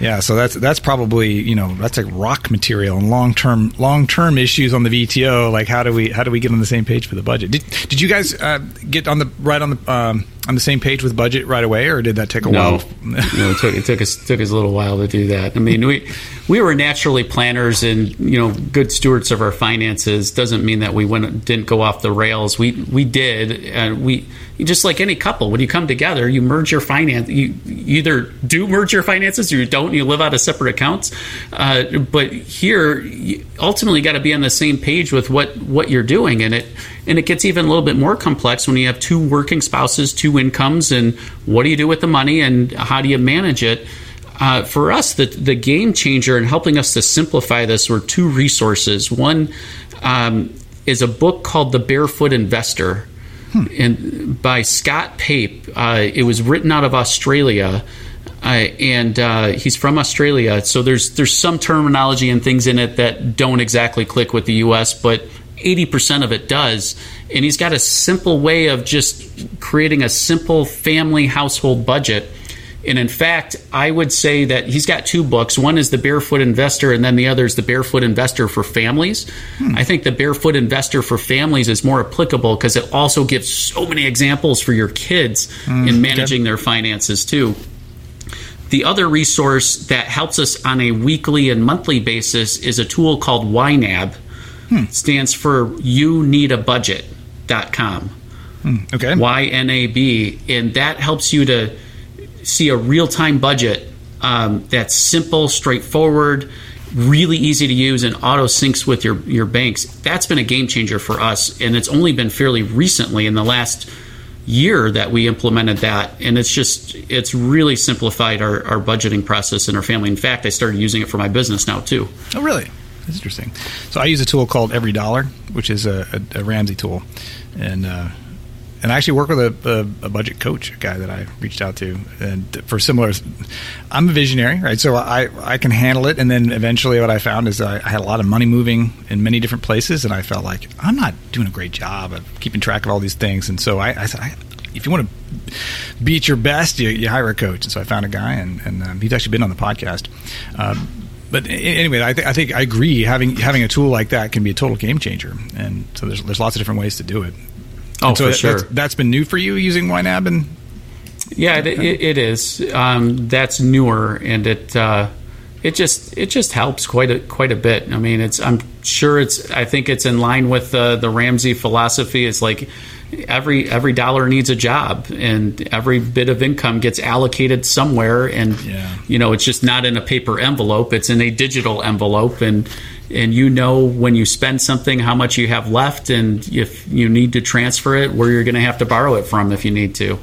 [SPEAKER 3] Yeah, so that's that's probably you know that's like rock material and long term long term issues on the VTO. Like how do we how do we get on the same page for the budget? Did did you guys uh, get on the right on the um, on the same page with budget right away, or did that take a
[SPEAKER 4] no.
[SPEAKER 3] while?
[SPEAKER 4] no, it took it took us took us a little while to do that. I mean, we we were naturally planners and you know good stewards of our finances. Doesn't mean that we went didn't go off the rails. We we did, and we just like any couple, when you come together, you merge your finance. You, you either do merge your finances or you don't. You live out of separate accounts. Uh, but here, you ultimately, got to be on the same page with what what you're doing, and it and it gets even a little bit more complex when you have two working spouses, two incomes, and what do you do with the money, and how do you manage it? Uh, for us, the the game changer and helping us to simplify this were two resources. One um, is a book called The Barefoot Investor hmm. and by Scott Pape. Uh, it was written out of Australia. Uh, and uh, he's from Australia, so there's there's some terminology and things in it that don't exactly click with the U.S., but 80% of it does. And he's got a simple way of just creating a simple family household budget and in fact, I would say that he's got two books. One is The Barefoot Investor, and then the other is The Barefoot Investor for Families. Hmm. I think The Barefoot Investor for Families is more applicable because it also gives so many examples for your kids hmm. in managing their finances too. The other resource that helps us on a weekly and monthly basis is a tool called YNAB. Hmm. It stands for You Need a Budget.com.
[SPEAKER 3] Hmm. Okay.
[SPEAKER 4] Y N A B. And that helps you to see a real time budget um, that's simple, straightforward, really easy to use, and auto syncs with your, your banks, that's been a game changer for us. And it's only been fairly recently in the last year that we implemented that and it's just it's really simplified our, our budgeting process in our family. In fact i started using it for my business now too.
[SPEAKER 3] Oh really? That's interesting. So i use a tool called every dollar which is a, a, a ramsey tool and uh, and I actually work with a, a, a, budget coach, a guy that I reached out to, and for similar. I'm a visionary, right? So I I can handle it, and then eventually, what I found is I, I had a lot of money moving in many different places, and I felt like I'm not doing a great job of keeping track of all these things, and so I, I said, I, if you want to be at your best, you, you, hire a coach, and so I found a guy, and, and um, he's actually been on the podcast. Um, but anyway, I, th- I think I agree. Having having a tool like that can be a total game changer, and so there's there's lots of different ways to do it.
[SPEAKER 4] Oh, so for
[SPEAKER 3] that,
[SPEAKER 4] sure.
[SPEAKER 3] That's, that's been new for you using YNAB and.
[SPEAKER 4] Yeah, it, it, it is. Um, that's newer, and it uh, it just it just helps quite a quite a bit. I mean, it's I'm sure it's I think it's in line with uh, the Ramsey philosophy. It's like every every dollar needs a job, and every bit of income gets allocated somewhere, and yeah. you know it's just not in a paper envelope; it's in a digital envelope, and and you know when you spend something how much you have left and if you need to transfer it where you're going to have to borrow it from if you need to.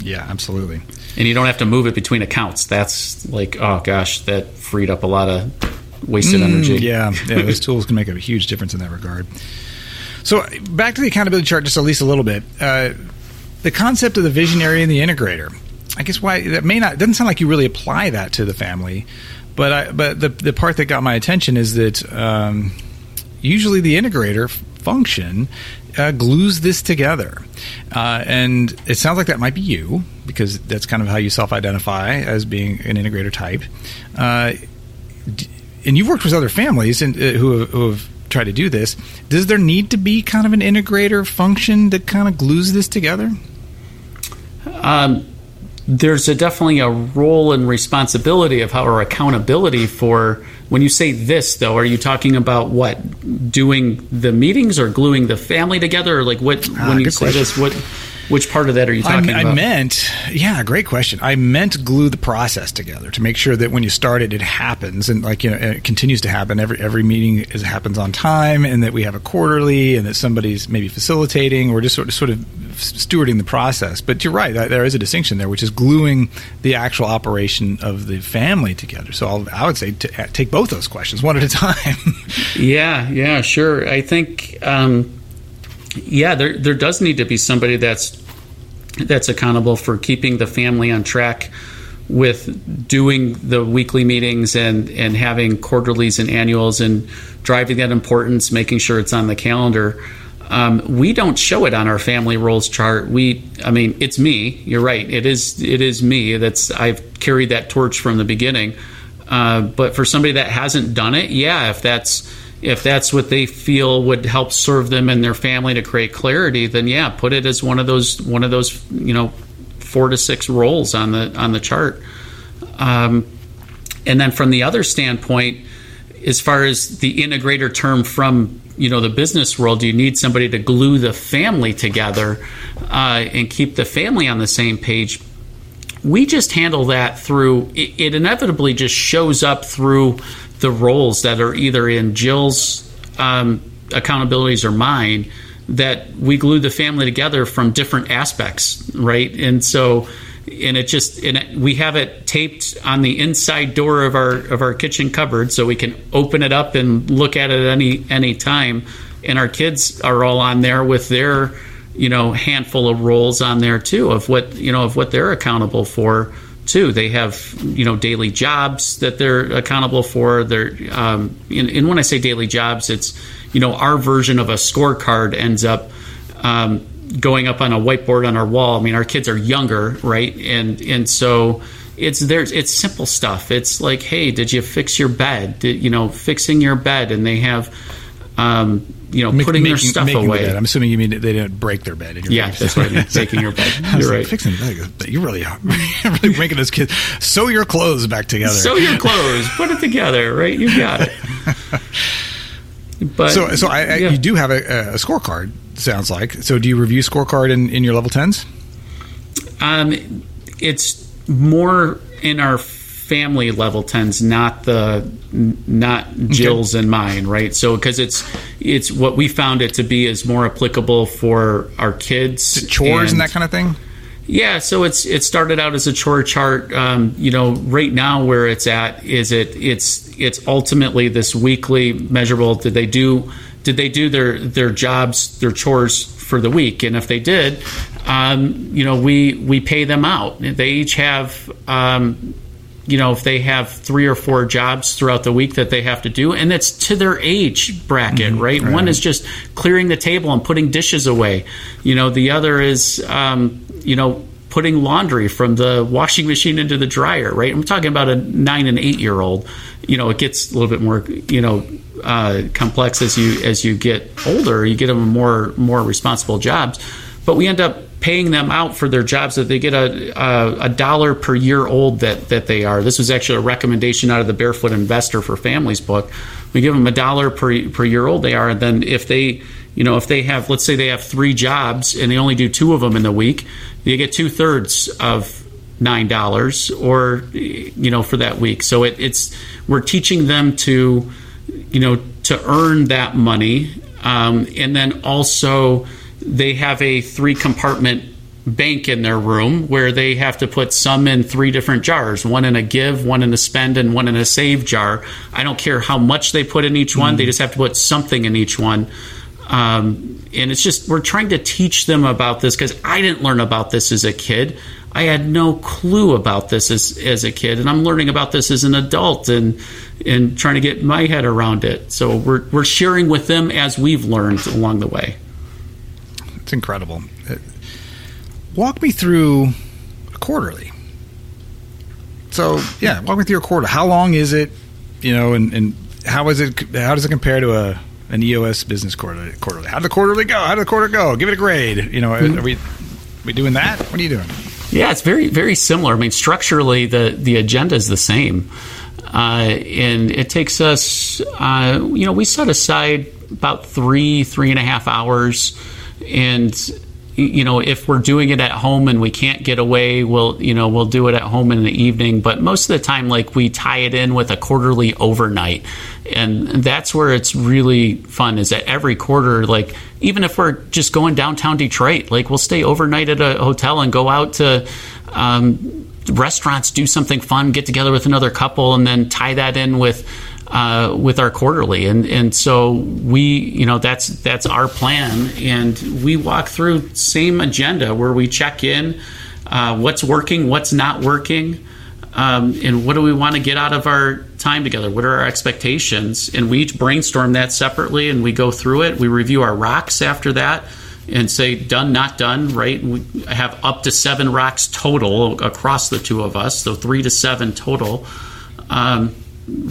[SPEAKER 3] Yeah absolutely.
[SPEAKER 4] And you don't have to move it between accounts. That's like oh gosh that freed up a lot of wasted
[SPEAKER 3] mm,
[SPEAKER 4] energy.
[SPEAKER 3] yeah yeah those tools can make a huge difference in that regard so back to the accountability chart just at least a little bit. Uh, the concept of the visionary and the integrator. I guess why that may not doesn't sound like you really apply that to the family, but I, but the the part that got my attention is that um, usually the integrator function uh, glues this together, uh, and it sounds like that might be you because that's kind of how you self-identify as being an integrator type. Uh, and you've worked with other families and uh, who have, who have tried to do this. Does there need to be kind of an integrator function that kind of glues this together?
[SPEAKER 4] Um, there's a definitely a role and responsibility of how our accountability for when you say this though are you talking about what doing the meetings or gluing the family together or like what
[SPEAKER 3] Ah,
[SPEAKER 4] when you say
[SPEAKER 3] question.
[SPEAKER 4] this what which part of that are you talking
[SPEAKER 3] I
[SPEAKER 4] about I
[SPEAKER 3] meant, yeah, great question. I meant glue the process together to make sure that when you start it, it happens and like you know it continues to happen. Every every meeting is happens on time, and that we have a quarterly, and that somebody's maybe facilitating or just sort of sort of stewarding the process. But you're right, there is a distinction there, which is gluing the actual operation of the family together. So I'll, I would say to take both those questions one at a time.
[SPEAKER 4] Yeah, yeah, sure. I think, um, yeah, there there does need to be somebody that's that's accountable for keeping the family on track with doing the weekly meetings and and having quarterlies and annuals and driving that importance, making sure it's on the calendar. Um, we don't show it on our family roles chart. We, I mean, it's me. You're right. It is. It is me. That's I've carried that torch from the beginning. Uh, but for somebody that hasn't done it, yeah, if that's if that's what they feel would help serve them and their family to create clarity, then yeah, put it as one of those one of those you know four to six roles on the on the chart. Um, and then from the other standpoint, as far as the integrator term from you know the business world, you need somebody to glue the family together uh, and keep the family on the same page we just handle that through it, it inevitably just shows up through the roles that are either in Jill's um, accountabilities or mine that we glue the family together from different aspects, right? And so, and it just and it, we have it taped on the inside door of our of our kitchen cupboard, so we can open it up and look at it any any time. And our kids are all on there with their you know handful of roles on there too of what you know of what they're accountable for too. They have you know daily jobs that they're accountable for. They're um, and, and when i say daily jobs it's you know our version of a scorecard ends up um, going up on a whiteboard on our wall. I mean our kids are younger right? And and so it's there's it's simple stuff. It's like hey did you fix your bed? Did, you know fixing your bed. And they have um, you know,
[SPEAKER 3] Make-
[SPEAKER 4] putting their stuff
[SPEAKER 3] making the
[SPEAKER 4] away.
[SPEAKER 3] bed. I'm assuming you mean they didn't break their bed. In your
[SPEAKER 4] Yeah, that's right. Making your bed. You're
[SPEAKER 3] like,
[SPEAKER 4] right.
[SPEAKER 3] Fixing the bed. But you really are really making this kid sew your clothes back together.
[SPEAKER 4] Sew your clothes, put it together, right? You got it. But
[SPEAKER 3] so, so I, I,
[SPEAKER 4] yeah.
[SPEAKER 3] you do have a, a scorecard. Sounds like. So, do you review scorecard in, in your level tens?
[SPEAKER 4] Um, it's more in our family level tens, not the not Jill's and mine, right? So because it's it's what we found it to be is more applicable for our kids,
[SPEAKER 3] Chores and, that kind of thing.
[SPEAKER 4] Yeah, so it's it started out as a chore chart. Um, you know, right now where it's at is it it's it's ultimately this weekly measurable. Did they do did they do their their jobs their chores for the week? And if they did, um, you know, we we pay them out. They each have. Um, you know, if they have three or four jobs throughout the week that they have to do, and it's to their age bracket, right? One is just clearing the table and putting dishes away. You know, the other is, um, you know, putting laundry from the washing machine into the dryer, right? I'm talking about a nine and eight year old. You know, it gets a little bit more, you know, uh, complex as you as you get older. You get them more more responsible jobs, but we end up paying them out for their jobs that they get a, a, a dollar per year old that, that they are. This was actually a recommendation out of the Barefoot Investor for Families book. We give them a dollar per, per year old they are. And then if they, you know, if they have, let's say they have three jobs and they only do two of them in the week, they get two thirds of nine dollars or, you know, for that week. So it, it's, we're teaching them to, you know, to earn that money. Um, and then also, they have a three compartment bank in their room where they have to put some in three different jars one in a give one in a spend and one in a save jar i don't care how much they put in each one they just have to put something in each one um, and it's just we're trying to teach them about this because i didn't learn about this as a kid I had no clue about this as, as a kid, and I'm learning about this as an adult and and trying to get my head around it. So we're we're sharing with them as we've learned along the way.
[SPEAKER 3] It's incredible. Uh, walk me through a quarterly. So yeah, walk me through a quarter. How long is it? You know, and, and how is it? How does it compare to a an EOS business quarterly? Quarterly. How did the quarterly go? How did the quarter go? Give it a grade. You know, are, are we are we doing that? What are you doing?
[SPEAKER 4] Yeah, it's very very similar. I mean, structurally, the the agenda is the same, uh, and it takes us. Uh, you know, we set aside about three three and a half hours, and you know if we're doing it at home and we can't get away we'll you know we'll do it at home in the evening. But most of the time like we tie it in with a quarterly overnight. And that's where it's really fun is that every quarter like even if we're just going downtown detroit like we'll stay overnight at a hotel and go out to um, restaurants do something fun get together with another couple and then tie that in with uh, with our quarterly, and and so we, you know, that's that's our plan, and we walk through same agenda where we check in, uh, what's working, what's not working, um, and what do we want to get out of our time together? What are our expectations? And we each brainstorm that separately, and we go through it. We review our rocks after that. And say done, not done, right? We have up to seven rocks total across the two of us, so three to seven total. Um,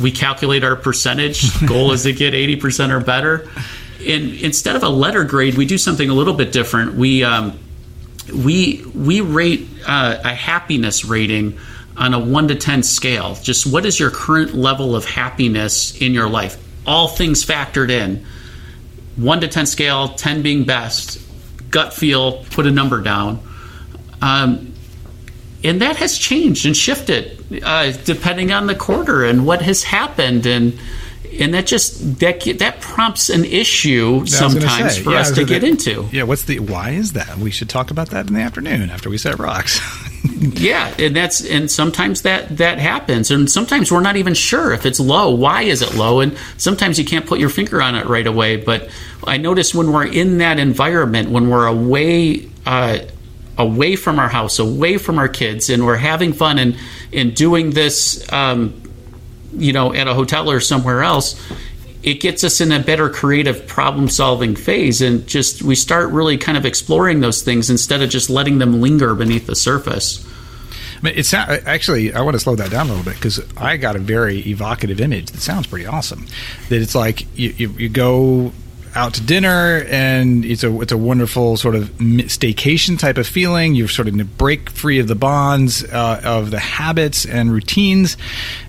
[SPEAKER 4] we calculate our percentage. Goal is to get 80% or better. And instead of a letter grade, we do something a little bit different. We um, we we rate uh, a happiness rating on a one to ten scale. Just what is your current level of happiness in your life? All things factored in. One to ten scale, ten being best. Gut feel, put a number down. Um, and that has changed and shifted uh, depending on the quarter and what has happened and and that just that that prompts an issue sometimes for yeah, us to get into.
[SPEAKER 3] Yeah, what's the why is that? We should talk about that in the afternoon after we set rocks.
[SPEAKER 4] yeah, and that's and sometimes that that happens, and sometimes we're not even sure if it's low. Why is it low? And sometimes you can't put your finger on it right away. But I notice when we're in that environment, when we're away. Uh, away from our house, away from our kids, and we're having fun and and doing this, um, you know, at a hotel or somewhere else, it gets us in a better creative problem solving phase, and just we start really kind of exploring those things instead of just letting them linger beneath the surface.
[SPEAKER 3] I mean, it's actually I want to slow that down a little bit because I got a very evocative image that sounds pretty awesome. That it's like you, you, you go out to dinner, and it's a it's a wonderful sort of staycation type of feeling. You're sort of break free of the bonds uh, of the habits and routines,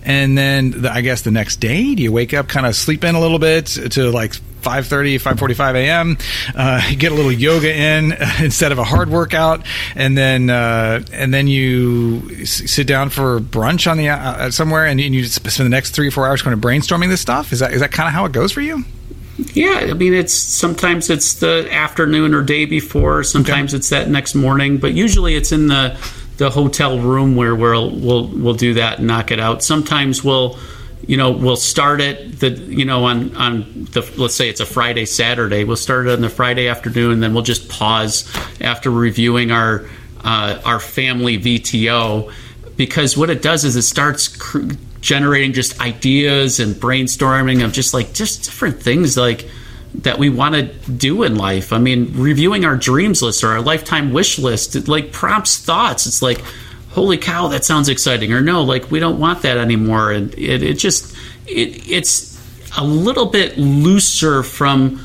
[SPEAKER 3] and then the, I guess the next day, do you wake up, kind of sleep in a little bit to like 5.30 5.45 a.m uh, get a little yoga in instead of a hard workout. And then uh, and then you s- sit down for brunch on the uh, somewhere and you spend the next three or four hours kind of brainstorming this stuff. Is that is that kind of how it goes for you
[SPEAKER 4] yeah, I mean, it's sometimes it's the afternoon or day before. Sometimes okay. it's that next morning, but usually it's in the the hotel room where we'll we'll we'll do that and knock it out. Sometimes we'll you know we'll start it the you know on on the let's say it's a Friday Saturday we'll start it on the Friday afternoon and then we'll just pause after reviewing our uh, our family VTO because what it does is it starts cr- generating just ideas and brainstorming of just like just different things like that we want to do in life. I mean, reviewing our dreams list or our lifetime wish list, it like prompts thoughts. It's like, holy cow, that sounds exciting. Or no, like we don't want that anymore. And it, it just it it's a little bit looser from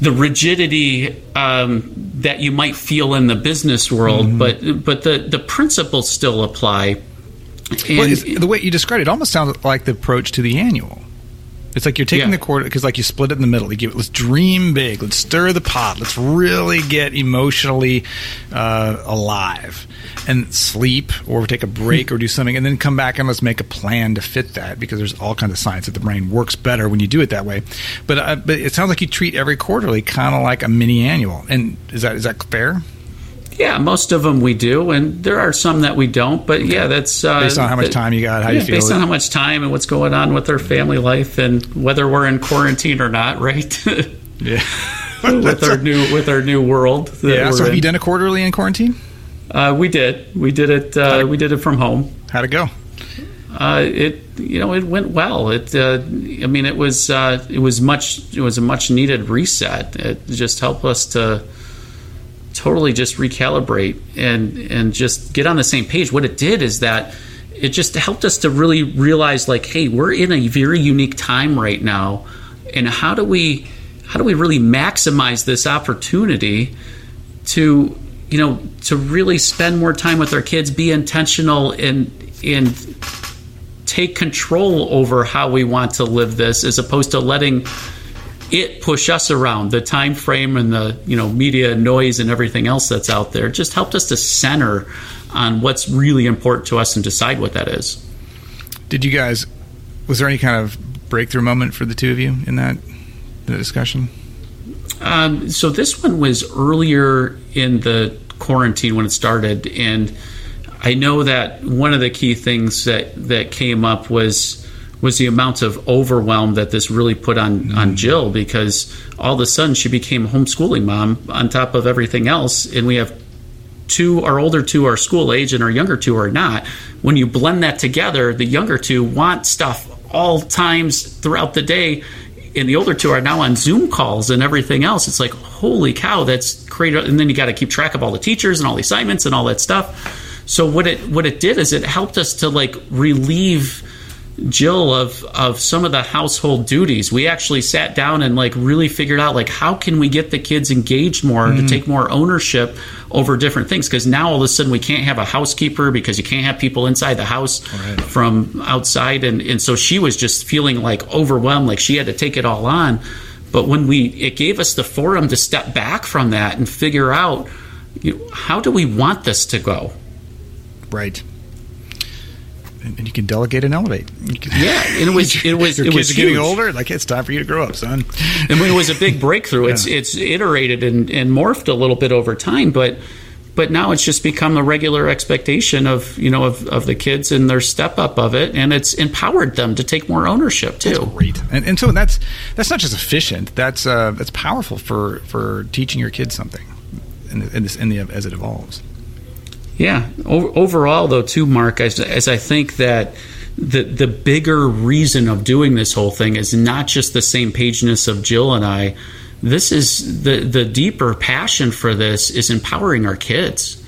[SPEAKER 4] the rigidity um, that you might feel in the business world, mm-hmm. but but the the principles still apply.
[SPEAKER 3] Well, the way you described it almost sounds like the approach to the annual. It's like you're taking yeah. the quarter because, like, you split it in the middle. You give it, let's dream big. Let's stir the pot. Let's really get emotionally uh, alive and sleep, or take a break, or do something, and then come back and let's make a plan to fit that. Because there's all kinds of science that the brain works better when you do it that way. But uh, but it sounds like you treat every quarterly kind of like a mini annual. And is that is that fair?
[SPEAKER 4] Yeah, most of them we do, and there are some that we don't. But yeah, that's
[SPEAKER 3] uh, based on how much time you got, how yeah, you feel.
[SPEAKER 4] Based on how much time and what's going on with our family life, and whether we're in quarantine or not, right?
[SPEAKER 3] yeah.
[SPEAKER 4] with our new with our new world.
[SPEAKER 3] Yeah. So have in. you done a quarterly in quarantine?
[SPEAKER 4] Uh, we did. We did it. Uh, we did it from home.
[SPEAKER 3] How'd it go?
[SPEAKER 4] Uh, it you know it went well. It uh, I mean it was uh, it was much it was a much needed reset. It just helped us to totally just recalibrate and and just get on the same page. What it did is that it just helped us to really realize like hey we're in a very unique time right now and how do we how do we really maximize this opportunity to you know to really spend more time with our kids be intentional and and take control over how we want to live this as opposed to letting it push us around the time frame and the you know media noise and everything else that's out there just helped us to center on what's really important to us and decide what that is
[SPEAKER 3] Did you guys? Was there any kind of breakthrough moment for the two of you in that the discussion?
[SPEAKER 4] Um, so this one was earlier in the quarantine when it started, and I know that one of the key things that that came up was was the amount of overwhelm that this really put on on mm-hmm. Jill because all of a sudden she became a homeschooling mom on top of everything else, and we have two our older two are school age and our younger two are not. When you blend that together the younger two want stuff all times throughout the day and the older two are now on zoom calls and everything else. It's like holy cow that's great. And then you got to keep track of all the teachers and all the assignments and all that stuff. So what it what it did is it helped us to like relieve Jill of of some of the household duties. We actually sat down and like really figured out like how can we get the kids engaged more to mm-hmm. take more ownership over different things because now all of a sudden we can't have a housekeeper because you can't have people inside the house from outside and and so she was just feeling like overwhelmed like she had to take it all on. But when we it gave us the forum to step back from that and figure out you know, how do we want this to go?
[SPEAKER 3] Right. And, and you can delegate and elevate. Can-
[SPEAKER 4] Yeah, and it was it was
[SPEAKER 3] Your
[SPEAKER 4] it
[SPEAKER 3] kids
[SPEAKER 4] was
[SPEAKER 3] getting older. Like it's time for you to grow up, son.
[SPEAKER 4] I mean, it was a big breakthrough. It's it's iterated and, and morphed a little bit over time, but but now it's just become a regular expectation of you know of, of the kids and their step up of it, and it's empowered them to take more ownership too.
[SPEAKER 3] Great. And, and so that's that's not just efficient. That's uh, that's powerful for for teaching your kids something, in, in this in the as it evolves.
[SPEAKER 4] Yeah. O- overall, though, too, Mark, as, as I think that the the bigger reason of doing this whole thing is not just the same pageness of Jill and I. This is the the deeper passion for this is empowering our kids,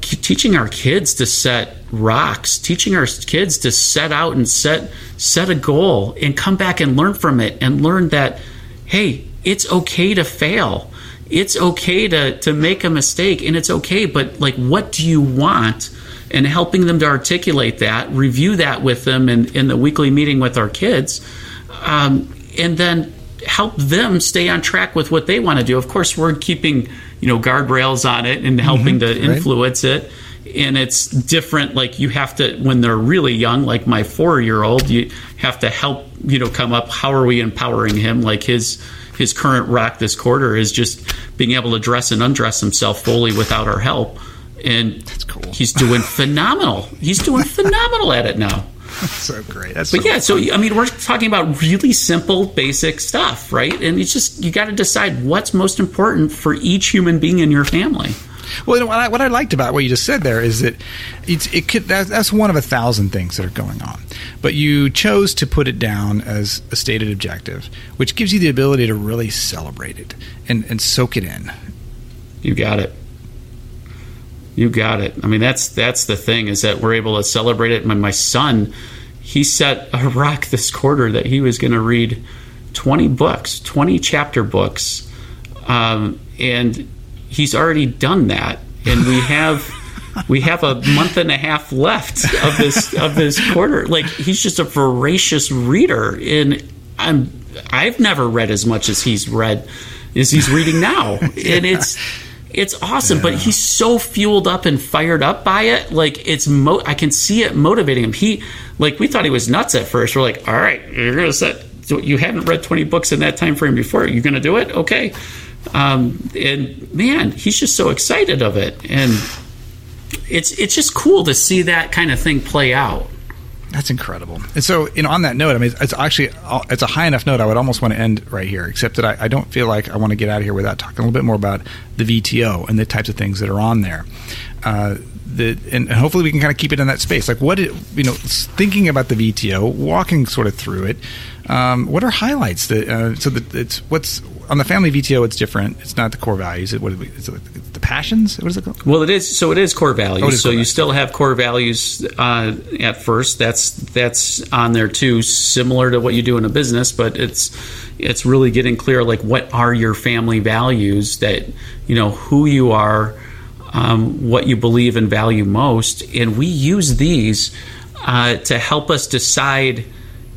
[SPEAKER 4] teaching our kids to set rocks, teaching our kids to set out and set set a goal and come back and learn from it and learn that hey, it's okay to fail. It's okay to to make a mistake and it's okay, but like what do you want? And helping them to articulate that, review that with them in, in the weekly meeting with our kids, um, and then help them stay on track with what they want to do. Of course, we're keeping you know guardrails on it and helping to influence it. And it's different. Like you have to when they're really young, like my four year old, you have to help you know come up. How are we empowering him? Like his his current rock this quarter is just being able to dress and undress himself fully without our help. And
[SPEAKER 3] cool.
[SPEAKER 4] he's doing phenomenal. He's doing phenomenal at it now.
[SPEAKER 3] So great. That's
[SPEAKER 4] But
[SPEAKER 3] so
[SPEAKER 4] yeah, so I mean, we're talking about really simple, basic stuff, right? And it's just you got to decide what's most important for each human being in your family.
[SPEAKER 3] Well, you know, what I, what I liked about what you just said there is that it's it could that, that's one of a thousand things that are going on, but you chose to put it down as a stated objective, which gives you the ability to really celebrate it and and soak it in.
[SPEAKER 4] You got it. You got it. I mean, that's that's the thing is that we're able to celebrate it. My my son, he set a rock this quarter that he was going to read twenty books, twenty chapter books, um, and he's already done that. And we have we have a month and a half left of this of this quarter. Like he's just a voracious reader, and I'm I've never read as much as he's read as he's reading now, and it's it's awesome. But he's so fueled up and fired up by it. Like it's mo- I can see it motivating him. He like we thought he was nuts at first. We're like, all right, you're gonna set. So you haven't read 20 books in that time frame before. You're gonna do it, okay? Um, and man, he's just so excited of it, and it's it's just cool to see that kind of thing play out.
[SPEAKER 3] That's incredible. And so, you know, on that note, I mean, it's actually it's a high enough note. I would almost want to end right here, except that I, I don't feel like I want to get out of here without talking a little bit more about the VTO and the types of things that are on there. Uh, that, and hopefully we can kind of keep it in that space. Like what, it, you know, thinking about the VTO, walking sort of through it. Um, what are highlights that uh, so that it's what's on the family VTO? It's different. It's not the core values. It what is it, the passions? What is it called?
[SPEAKER 4] Well, it is. So it is core values.
[SPEAKER 3] Oh, is
[SPEAKER 4] so
[SPEAKER 3] core
[SPEAKER 4] you
[SPEAKER 3] values.
[SPEAKER 4] still have core values uh, at first. That's that's on there too, similar to what you do in a business, but it's it's really getting clear. Like, what are your family values? That you know who you are, um, what you believe and value most, and we use these uh, to help us decide.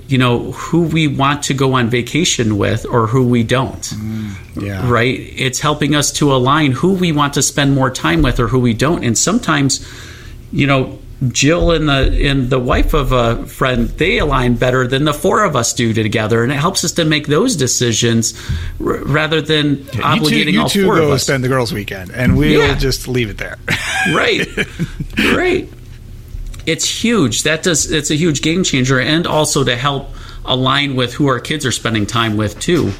[SPEAKER 4] You know who we want to go on vacation with, or who we don't mm,
[SPEAKER 3] Yeah.
[SPEAKER 4] right? It's helping us to align who we want to spend more time with or who we don't. And sometimes, you know, Jill and the and the wife of a friend they align better than the four of us do together, and it helps us to make those decisions r- rather than obligating
[SPEAKER 3] you two, you
[SPEAKER 4] all
[SPEAKER 3] two
[SPEAKER 4] four
[SPEAKER 3] go
[SPEAKER 4] of us.
[SPEAKER 3] spend the girls' weekend, and we'll
[SPEAKER 4] Yeah.
[SPEAKER 3] just leave it there.
[SPEAKER 4] right right it's huge. That does it's a huge game changer and also to help align with who our kids are spending time with too.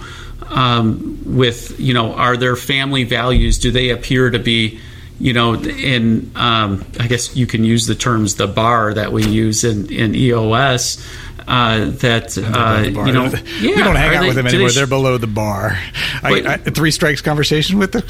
[SPEAKER 4] Um, with you know are their family values do they appear to be you know in um, i guess you can use the terms the bar that we use in, in eos uh, that uh, you know
[SPEAKER 3] we don't hang
[SPEAKER 4] are
[SPEAKER 3] out
[SPEAKER 4] they-
[SPEAKER 3] with them
[SPEAKER 4] they
[SPEAKER 3] anymore.
[SPEAKER 4] sh-
[SPEAKER 3] They're below the bar. I, I, three strikes conversation with them.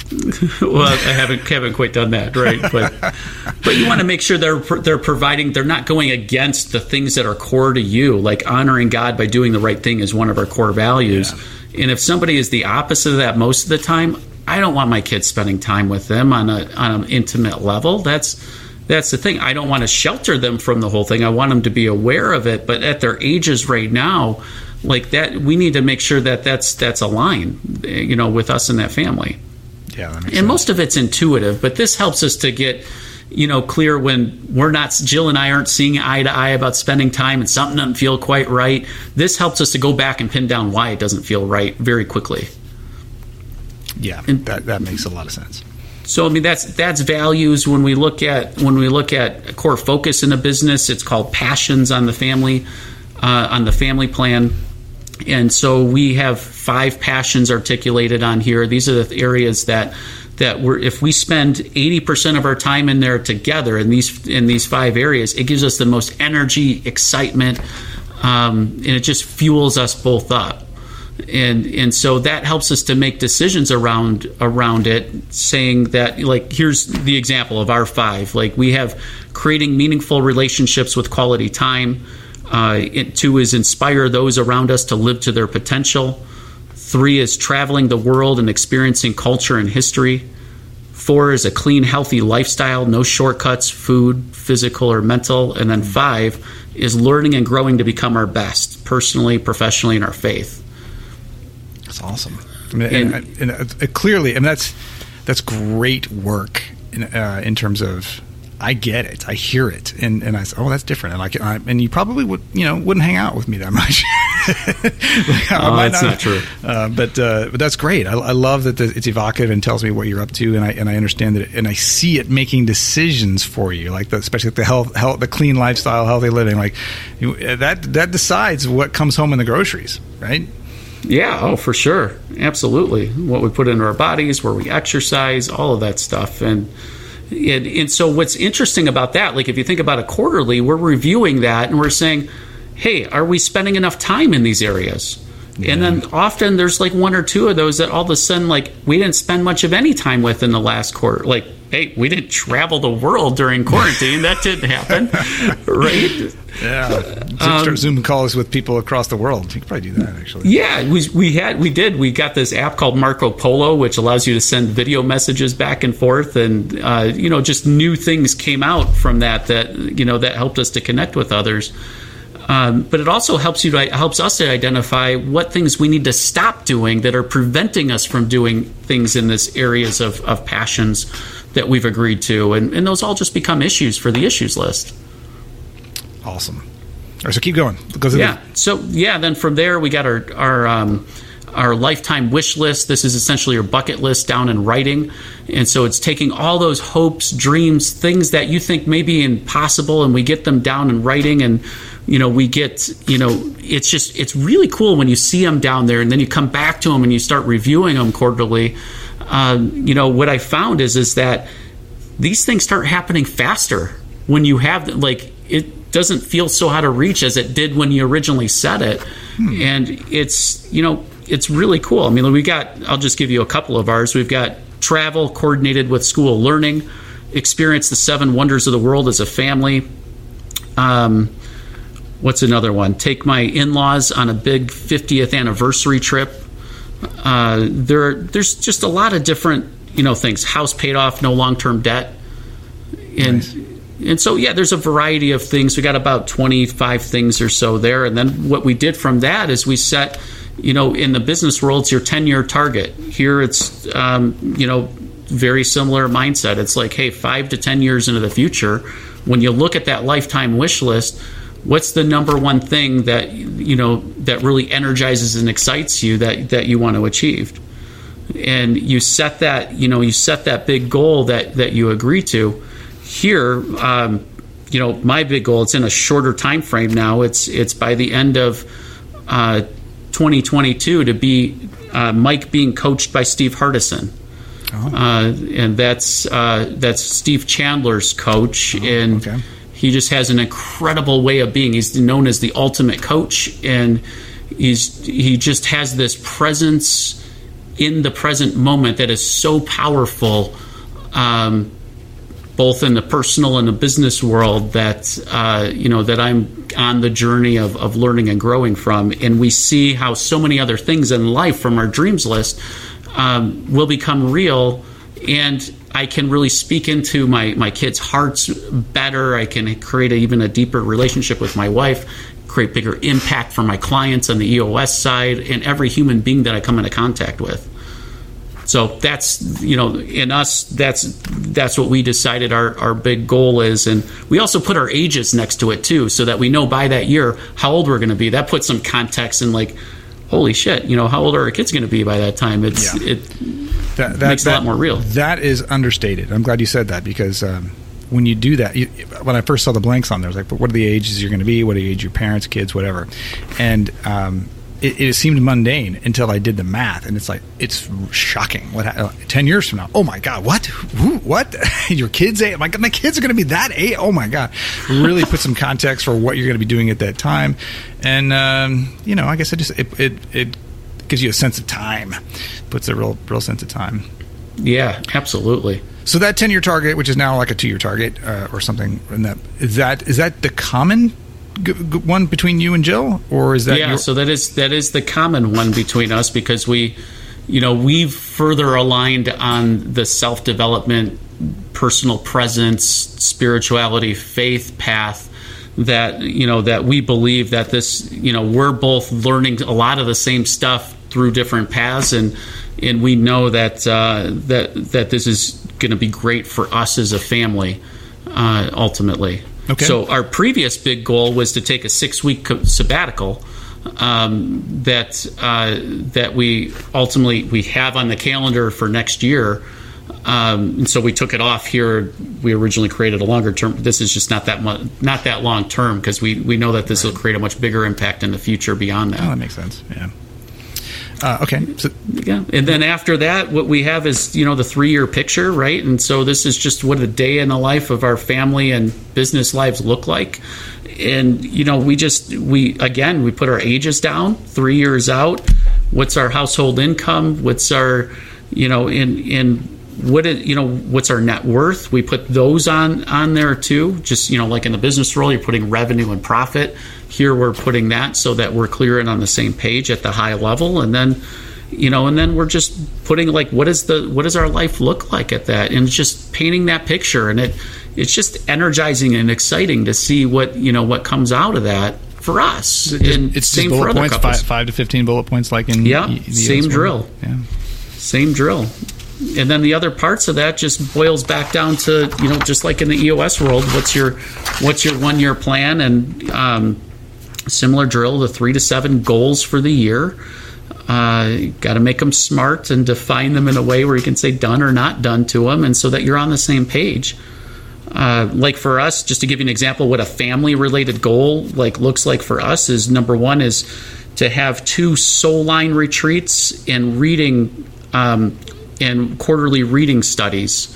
[SPEAKER 4] well, I haven't haven't quite done that, right? But but you want to make sure they're they're providing they're not going against the things that are core to you, like honoring God by doing the right thing is one of our core values. And if somebody is the opposite of that most of the time, I don't want my kids spending time with them on a on an intimate level. That's that's the thing. I don't want to shelter them from the whole thing. I want them to be aware of it, but at their ages right now, like that, we need to make sure that that's that's aligned, you know, with us and that family
[SPEAKER 3] Yeah, that
[SPEAKER 4] and
[SPEAKER 3] sense.
[SPEAKER 4] most of it's intuitive but this helps us to get you know clear when we're not jill and i aren't seeing eye to eye about spending time and something doesn't feel quite right this helps us to go back and pin down why it doesn't feel right very quickly
[SPEAKER 3] yeah,
[SPEAKER 4] and-
[SPEAKER 3] that that makes a lot of sense.
[SPEAKER 4] So i mean that's that's values when we look at when we look at core focus in a business it's called passions on the family uh, on the family plan. And so we have five passions articulated on here. These are the areas that that we're if we spend 80% of our time in there together in these in these five areas it gives us the most energy excitement um, and it just fuels us both up and and so that helps us to make decisions around around it saying that like here's the example of our five like we have creating meaningful relationships with quality time uh, it, two is inspire those around us to live to their potential three is traveling the world and experiencing culture and history Four is a clean, healthy lifestyle, no shortcuts, food, physical or mental. And then five is learning and growing to become our best, personally, professionally, in our faith.
[SPEAKER 3] That's awesome. I mean, and,
[SPEAKER 4] And-
[SPEAKER 3] and, uh, uh, clearly, I mean that's that's great work in, uh, in terms of I get it, I hear it, and and I say, oh, that's different. And like, I, and you probably would, you know, wouldn't hang out with me that much. Like, I
[SPEAKER 4] Oh, that's not true.
[SPEAKER 3] Uh, but uh, but that's great. I, I love that the, it's evocative and tells me what you're up to, and I and I understand that, and I see it making decisions for you, like the, especially the health, health, the clean lifestyle, healthy living. Like you, that that decides what comes home in the groceries, right?
[SPEAKER 4] Yeah, oh, for sure. Absolutely. What we put into our bodies, where we exercise, all of that stuff. And, and, and so, what's interesting about that, like if you think about a quarterly, we're reviewing that and we're saying, hey, are we spending enough time in these areas? And then often there's like one or two of those that all of a sudden, like, we didn't spend much of any time with in the last quarter. Like, hey, we didn't travel the world during quarantine. that didn't happen. right?
[SPEAKER 3] Yeah, start Zoom calls with people across the world. You could probably do that actually.
[SPEAKER 4] Yeah, we, we had we did we got this app called Marco Polo, which allows you to send video messages back and forth, and uh, you know just new things came out from that that you know that helped us to connect with others. Um, but it also helps you to, helps us to identify what things we need to stop doing that are preventing us from doing things in this areas of, of passions that we've agreed to, and, and those all just become issues for the issues list.
[SPEAKER 3] Awesome. All right, so keep going.
[SPEAKER 4] Yeah. So yeah, then from there we got our our um, our lifetime wish list. This is essentially your bucket list down in writing, and so it's taking all those hopes, dreams, things that you think may be impossible, and we get them down in writing, and you know we get you know it's just it's really cool when you see them down there, and then you come back to them and you start reviewing them quarterly. Um, you know what I found is is that these things start happening faster when you have like it doesn't feel so out of reach as it did when you originally set it, hmm. and it's you know it's really cool. I mean, we got I'll just give you a couple of ours. We've got travel coordinated with school learning, experience the seven wonders of the world as a family. Um, what's another one? Take my in-laws on a big 50th anniversary trip. Uh, there, there's just a lot of different, you know, things. House paid off, no long-term debt, and nice. and so yeah, there's a variety of things. We got about 25 things or so there, and then what we did from that is we set, you know, in the business world, it's your 10-year target. Here, it's um, you know, very similar mindset. It's like, hey, five to 10 years into the future, when you look at that lifetime wish list what's the number one thing that you know that really energizes and excites you that that you want to achieve? And you set that you know you set that big goal that that you agree to. Here um, you know my big goal it's in a shorter time frame now. It's it's by the end of uh, 2022 to be uh, mike being coached by steve hardison. Oh. uh, and that's uh, that's steve chandler's coach oh, and okay he just has an incredible way of being. He's known as the ultimate coach, and he's he just has this presence in the present moment that is so powerful, um, both in the personal and the business world. That uh, you know that I'm on the journey of, of learning and growing from, and we see how so many other things in life from our dreams list um, will become real, and I can really speak into my, my kids' hearts better. I can create a, even a deeper relationship with my wife, create bigger impact for my clients on the EOS side and every human being that I come into contact with. So that's you know in us that's that's what we decided our, our big goal is and we also put our ages next to it too so that we know by that year how old we're going to be that puts some context in like holy shit you know how old are our kids going to be by that time it's yeah. it
[SPEAKER 3] that, that
[SPEAKER 4] makes
[SPEAKER 3] that,
[SPEAKER 4] a lot more real.
[SPEAKER 3] That is understated. I'm glad you said that because um, when you do that, you, when I first saw the blanks on there, I was like, "But what are the ages you're going to be? What are the age your parents, kids, whatever?" And um, it, it, seemed mundane until I did the math, and it's like it's shocking. What uh, ten years from now? Oh my god! What? Who, what? Your kids? Age? My my kids are going to be that age? Oh my god! Really put some context for what you're going to be doing at that time, and um, you know, I guess it just it, it it gives you a sense of time, puts a real real sense of time.
[SPEAKER 4] Yeah, absolutely.
[SPEAKER 3] So that ten year target, which is now like a two year target uh, or something, and that is that is that the common g- g- one between you and Jill, or is that
[SPEAKER 4] yeah? Your- so that is that is the common one between us because we, you know, we've further aligned on the self development, personal presence, spirituality, faith path that you know that we believe that this you know we're both learning a lot of the same stuff through different paths and and we know that uh, that that this is going to be great for us as a family uh, ultimately. Okay. So our previous big goal was to take a six week sabbatical um, that uh, that we ultimately we have on the calendar for next year. Um, and so we took it off here. We originally created a longer term. This is just not that much, not that long term because we, we know that this right. will create a much bigger impact in the future beyond that.
[SPEAKER 3] Oh, that makes sense. Yeah. Uh, okay.
[SPEAKER 4] So, yeah, and then after that, what we have is you know the three year picture, right? And so this is just what a day in the life of our family and business lives look like. And you know, we just we again we put our ages down three years out. What's our household income? What's our you know in in what is, you know what's our net worth we put those on on there too just you know like in the business role you're putting revenue and profit here we're putting that so that we're clear and on the same page at the high level. And then you know and then we're just putting like what is the what does our life look like at that? And just painting that picture. And it it's just energizing and exciting to see what you know what comes out of that for us.
[SPEAKER 3] And it's same bullet for points five, five, to 15 bullet points like in
[SPEAKER 4] yeah same drill. Yeah. Same drill. And then the other parts of that just boils back down to you know just like in the EOS world, what's your what's your one year plan? And um, similar drill, the three to seven goals for the year. Uh, Got to make them smart and define them in a way where you can say done or not done to them, and so that you're on the same page. Uh, like for us, just to give you an example, what a family related goal like looks like for us is number one is to have two soul line retreats and reading um, and quarterly reading studies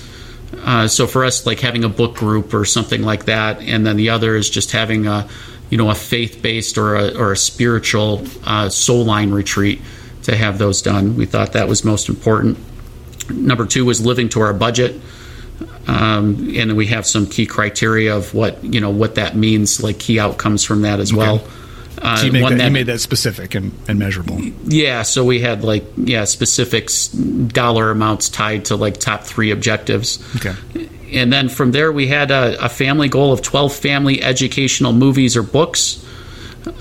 [SPEAKER 4] Uh, so for us, like having a book group or something like that, and then the other is just having a, you know, a faith-based or a, or a spiritual uh, soul line retreat to have those done. We thought that was most important. Number two was living to our budget. Um, and we have some key criteria of what you know what that means, like key outcomes from that as well.
[SPEAKER 3] Uh, so you, that, that, you, made that specific and, and, measurable.
[SPEAKER 4] Yeah, so we had like yeah specific dollar amounts tied to like top three objectives.
[SPEAKER 3] Okay.
[SPEAKER 4] And then from there, we had a, a family goal of twelve family educational movies or books.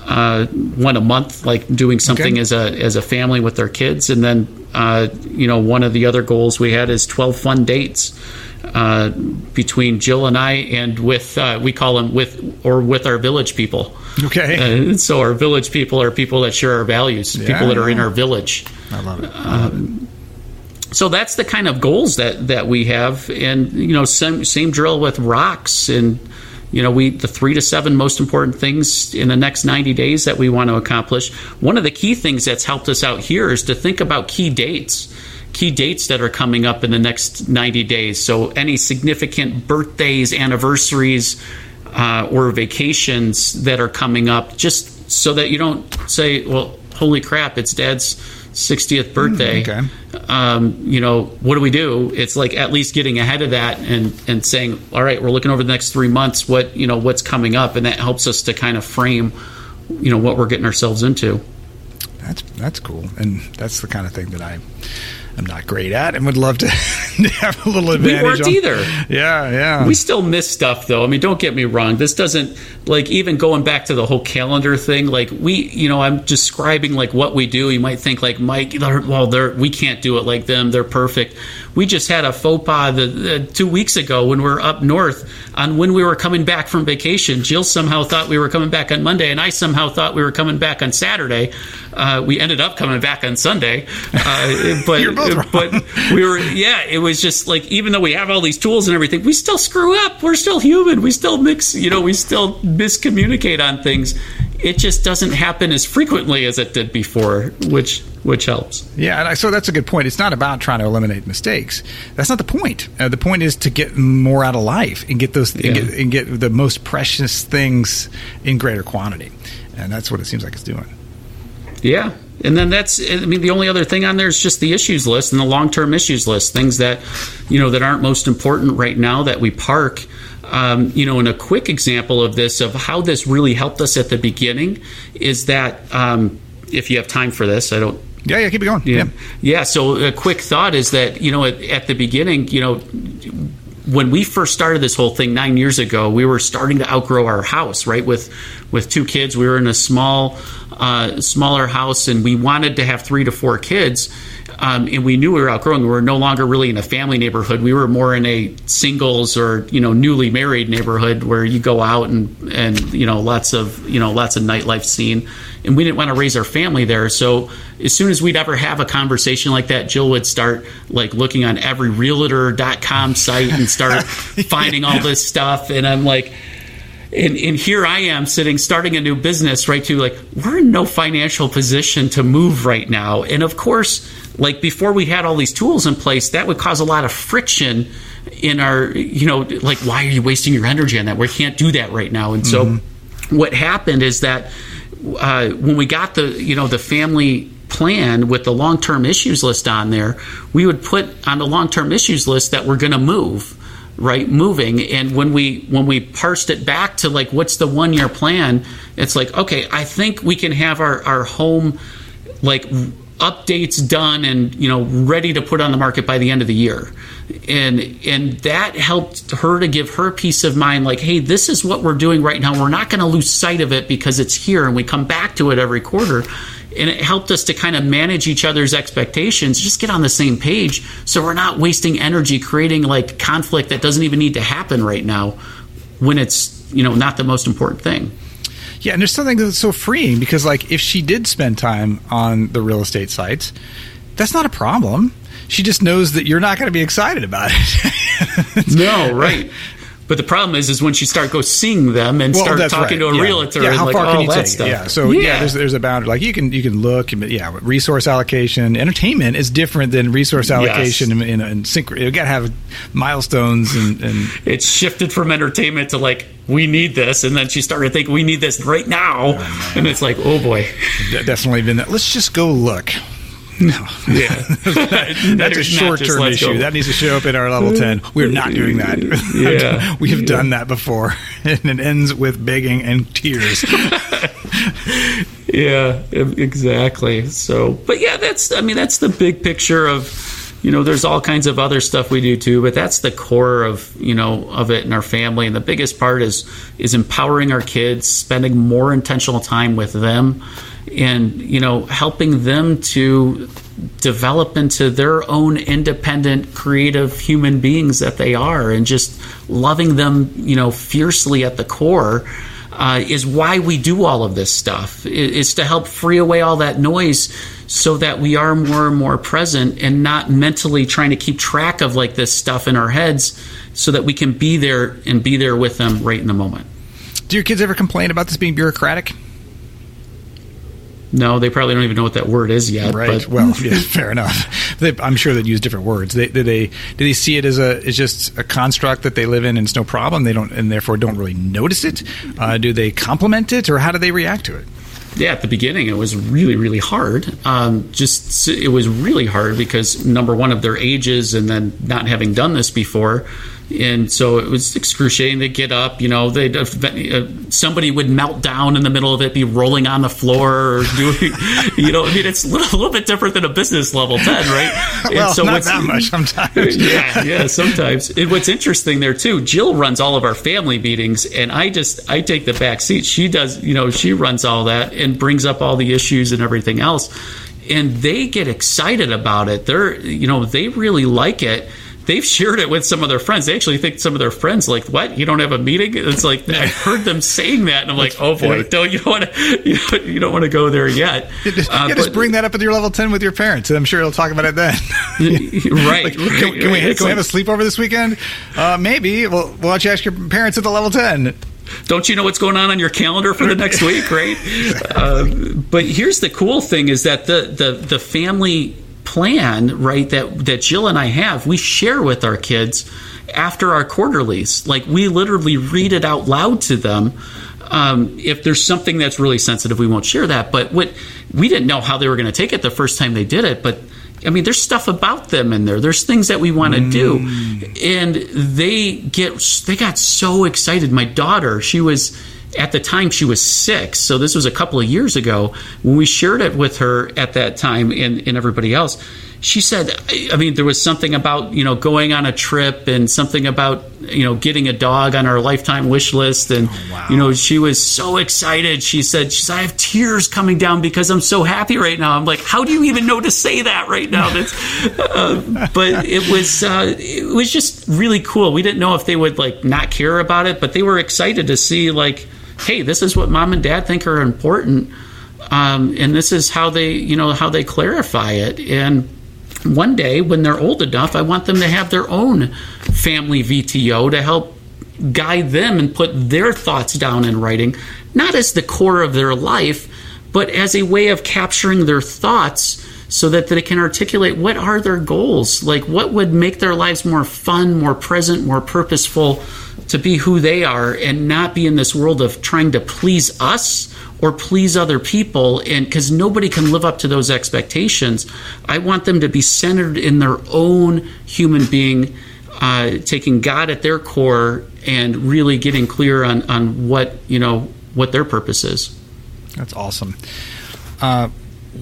[SPEAKER 4] Uh, one a month, like doing something okay. as a as a family with their kids, and then uh, you know one of the other goals we had is twelve fun dates uh, between Jill and I, and with uh, we call them with or with our village people.
[SPEAKER 3] Okay.
[SPEAKER 4] Uh, so our village people are people that share our values, yeah, people that are in our village.
[SPEAKER 3] I love it. I love
[SPEAKER 4] um, it. So that's the kind of goals that, that we have, and you know, same same drill with rocks, and you know, we the three to seven most important things in the next ninety days that we want to accomplish. One of the key things that's helped us out here is to think about key dates key dates that are coming up in the next 90 days. So, any significant birthdays, anniversaries, uh, or vacations that are coming up, just so that you don't say, well, holy crap, it's dad's 60th birthday.
[SPEAKER 3] Mm,
[SPEAKER 4] okay. Um, you know, what do we do? It's like at least getting ahead of that and, and saying, all right, we're looking over the next three months, what, you know, what's coming up. And that helps us to kind of frame, you know, what we're getting ourselves into.
[SPEAKER 3] That's, that's cool. And that's the kind of thing that I, I'm not great at and would love to, have a little advantage.
[SPEAKER 4] We weren't
[SPEAKER 3] on.
[SPEAKER 4] either.
[SPEAKER 3] Yeah, yeah.
[SPEAKER 4] We still miss stuff though. I mean, don't get me wrong. This doesn't like even going back to the whole calendar thing. Like we, you know, I'm describing like what we do. You might think like Mike, they're, well, they're we can't do it like them. They're perfect. We just had a faux pas the, the, two weeks ago when we are up north on when we were coming back from vacation. Jill somehow thought we were coming back on Monday, and I somehow thought we were coming back on Saturday. Uh, we ended up coming back on Sunday, uh, but but we were yeah. It was just like even though we have all these tools and everything, we still screw up. We're still human. We still mix. You know, we still miscommunicate on things it just doesn't happen as frequently as it did before, which which helps.
[SPEAKER 3] Yeah, and so that's a good point. It's not about trying to eliminate mistakes. That's not the point. Uh, the point is to get more out of life and get those yeah. and, get, and, get, the most precious things in greater quantity, and that's what it seems like it's doing.
[SPEAKER 4] Yeah, and then that's I mean the only other thing on there is just the issues list and the long term issues list, things that you know that aren't most important right now that we park um, you know, and a quick example of this, of how this really helped us at the beginning, is that um, if you have time for this, I don't.
[SPEAKER 3] Yeah, yeah, keep it going.
[SPEAKER 4] Yeah, yeah. yeah so a quick thought is that you know, at, at the beginning, you know, when we first started this whole thing nine years ago, we were starting to outgrow our house, right? With with two kids, we were in a small, uh, smaller house, and we wanted to have three to four kids um, and we knew we were outgrowing. We were no longer really in a family neighborhood. We were more in a singles or you know newly married neighborhood where you go out and and you know lots of you know lots of nightlife scene. And we didn't want to raise our family there. So as soon as we'd ever have a conversation like that, Jill would start like looking on every realtor.com site and start finding all this stuff. And I'm like, and, and here I am sitting, starting a new business, right? To like, we're in no financial position to move right now. And of course, like before we had all these tools in place, that would cause a lot of friction in our, you know, like, why are you wasting your energy on that? We can't do that right now. And so mm-hmm. what happened is that uh, when we got the, you know, the family plan with the long term issues list on there, we would put on the long term issues list that we're going to move right moving. And when we when we parsed it back to like what's the one year plan it's like okay i think we can have our our home like updates done and you know ready to put on the market by the end of the year. And and that helped her to give her peace of mind like hey this is what we're doing right now. We're not going to lose sight of it because it's here and we come back to it every quarter and it helped us to kind of manage each other's expectations just get on the same page so we're not wasting energy creating like conflict that doesn't even need to happen right now when it's you know not the most important thing
[SPEAKER 3] yeah, and there's something that's so freeing because, like, if she did spend time on the real estate sites, that's not a problem. She just knows that you're not going to be excited about
[SPEAKER 4] it. no, right. But the problem is, is when you start go seeing them and
[SPEAKER 3] Well,
[SPEAKER 4] start talking
[SPEAKER 3] right.
[SPEAKER 4] to a
[SPEAKER 3] yeah.
[SPEAKER 4] realtor
[SPEAKER 3] Yeah,
[SPEAKER 4] and
[SPEAKER 3] how
[SPEAKER 4] like
[SPEAKER 3] far
[SPEAKER 4] all
[SPEAKER 3] can oh, you
[SPEAKER 4] that
[SPEAKER 3] take
[SPEAKER 4] stuff.
[SPEAKER 3] it? Yeah, so yeah, there's there's a boundary. Like you can you can look, but yeah, resource allocation, entertainment is different than resource allocation in, in, in synch. You got to have milestones and, and
[SPEAKER 4] it's shifted from entertainment to like we need this, and then she started thinking we need this right now, oh, and it's like oh boy,
[SPEAKER 3] de- definitely been that. Let's just go look. No,
[SPEAKER 4] yeah,
[SPEAKER 3] that's a short term issue. That needs to show up in our level ten. We're not mm, doing that.
[SPEAKER 4] Yeah.
[SPEAKER 3] we have
[SPEAKER 4] Yeah.
[SPEAKER 3] done that before, and it ends with begging and tears.
[SPEAKER 4] Yeah, exactly. So, but yeah, that's I mean that's the big picture of you know there's all kinds of other stuff we do too, but that's the core of you know of it in our family. And the biggest part is is empowering our kids, spending more intentional time with them, and you know helping them to develop into their own independent creative human beings that they are and just loving them you know fiercely at the core uh, is why we do all of this stuff is to help free away all that noise so that we are more and more present and not mentally trying to keep track of like this stuff in our heads so that we can be there and be there with them right in the moment
[SPEAKER 3] Do your kids ever complain about this being bureaucratic?
[SPEAKER 4] No they probably don't even know what that word is yet
[SPEAKER 3] Right.
[SPEAKER 4] but
[SPEAKER 3] well, yeah, fair enough. They, I'm sure they'd use different words. They, do they do they see it as a as just a construct that they live in and it's no problem? They don't and therefore don't really notice it. Uh, do they compliment it or how do they react to it?
[SPEAKER 4] yeah, at the beginning it was really, really hard. Um, just it was really hard because number one of their ages, and then not having done this before, and so it was excruciating. They get up, you know, they uh, somebody would melt down in the middle of it, be rolling on the floor, or doing, you know, I mean, it's a little, a little bit different than a business level ten, right? And
[SPEAKER 3] Well, not that much sometimes.
[SPEAKER 4] yeah, yeah, sometimes. And what's interesting there too, Jill runs all of our family meetings, and I just I take the back seat. She does, you know, she runs all that and brings up all the issues and everything else, and they get excited about it. They're, you know, they really like it. They've shared it with some of their friends. They actually think some of their friends like, "What? You don't have a meeting?" It's like I've heard them saying that, and I'm like, "Oh boy, don't you don't want to you don't, want to go there yet."
[SPEAKER 3] Just,
[SPEAKER 4] Uh,
[SPEAKER 3] just bring that up at your level ten with your parents, and I'm sure they'll talk about it then.
[SPEAKER 4] right,
[SPEAKER 3] Like,
[SPEAKER 4] right,
[SPEAKER 3] can, can we, can we have a sleepover this weekend? Uh, maybe. Well, why don't you ask your parents at the level ten?
[SPEAKER 4] don't you know what's going on on your calendar for the next week, right? Uh, but here's the cool thing: is that the the the family plan, right? That that Jill and I have, we share with our kids after our quarterlies. Like we literally read it out loud to them. Um, if there's something that's really sensitive, we won't share that. But what we didn't know how they were going to take it the first time they did it, but. I mean, there's stuff about them in there. There's things that we want to do, and they get they got so excited. My daughter, she was at the time she was six, so this was a couple of years ago when we shared it with her at that time and, and everybody else. She said, I mean, there was something about you know going on a trip and something about you know getting a dog on our lifetime wish list, and
[SPEAKER 3] wow.
[SPEAKER 4] you know she was so excited. She said, she said, I have tears coming down because I'm so happy right now. I'm like, how do you even know to say that right now? That's, uh, but it was uh, it was just really cool. We didn't know if they would like not care about it, but they were excited to see like, hey, this is what mom and dad think are important, um, and this is how they you know how they clarify it. And one day when they're old enough, I want them to have their own family VTO to help guide them and put their thoughts down in writing, not as the core of their life, but as a way of capturing their thoughts so that they can articulate what are their goals, like what would make their lives more fun, more present, more purposeful to be who they are and not be in this world of trying to please us or please other people and because nobody can live up to those expectations i want them to be centered in their own human being uh, taking god at their core and really getting clear on, on what you know what their purpose is
[SPEAKER 3] That's awesome. Uh,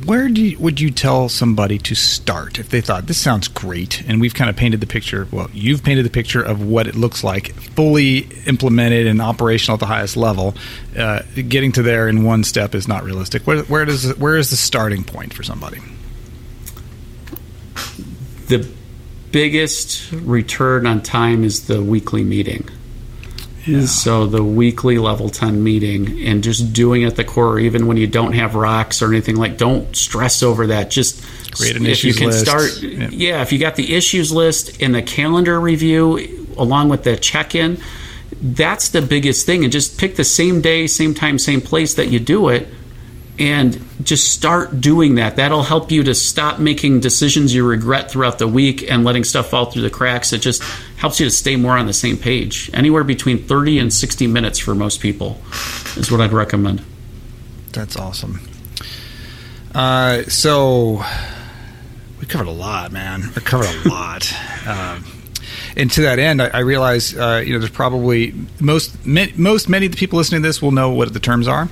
[SPEAKER 3] where do you, would you tell somebody to start if they thought this sounds great and we've kind of painted the picture? Well, you've painted the picture of what it looks like, fully implemented and operational at the highest level. Uh, getting to there in one step is not realistic. Where, where does where is the starting point for somebody?
[SPEAKER 4] the biggest return on time is the weekly meeting So the weekly level 10 meeting and just doing it at the core, even when you don't have rocks or anything like, don't stress over that. Just
[SPEAKER 3] Create an
[SPEAKER 4] if you can
[SPEAKER 3] list.
[SPEAKER 4] start,
[SPEAKER 3] Yeah.
[SPEAKER 4] yeah. If you got the issues list and the calendar review along with the check-in, that's the biggest thing. And just pick the same day, same time, same place that you do it and just start doing that. That'll help you to stop making decisions you regret throughout the week and letting stuff fall through the cracks. It just helps you to stay more on the same page. Anywhere between 30 and 60 minutes for most people is what I'd recommend.
[SPEAKER 3] That's awesome. Uh, so we covered a lot, man. We covered a lot. Um, and to that end, I, I realize uh, you know there's probably most most many of the people listening to this will know what the terms are,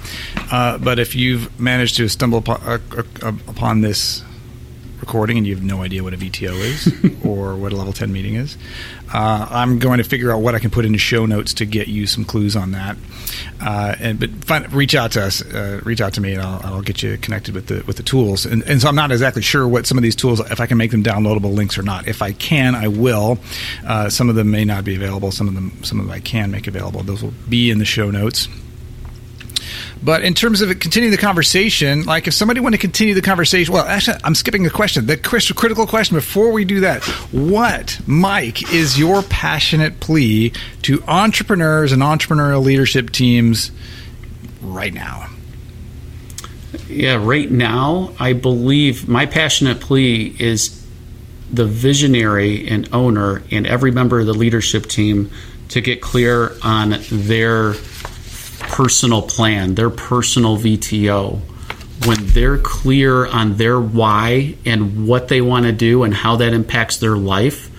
[SPEAKER 3] uh, but if you've managed to stumble upon, uh, uh upon this recording and you have no idea what a VTO is or what a level 10 meeting is, uh, I'm going to figure out what I can put into show notes to get you some clues on that. Uh, and but find, reach out to us, uh, reach out to me, and I'll, I'll, get you connected with the with the tools. And, and, so I'm not exactly sure what some of these tools, if I can make them downloadable links or not. If I can, I will. Uh, some of them may not be available. Some of them, some of them I can make available. Those will be in the show notes. But in terms of continuing the conversation, like if somebody want to continue the conversation, well, actually, I'm skipping the question. The critical question before we do that: What, Mike, is your passionate plea to entrepreneurs and entrepreneurial leadership teams right now?
[SPEAKER 4] Yeah, right now, I believe my passionate plea is the visionary and owner and every member of the leadership team to get clear on their personal plan, their personal VTO, when they're clear on their why and what they want to do and how that impacts their life,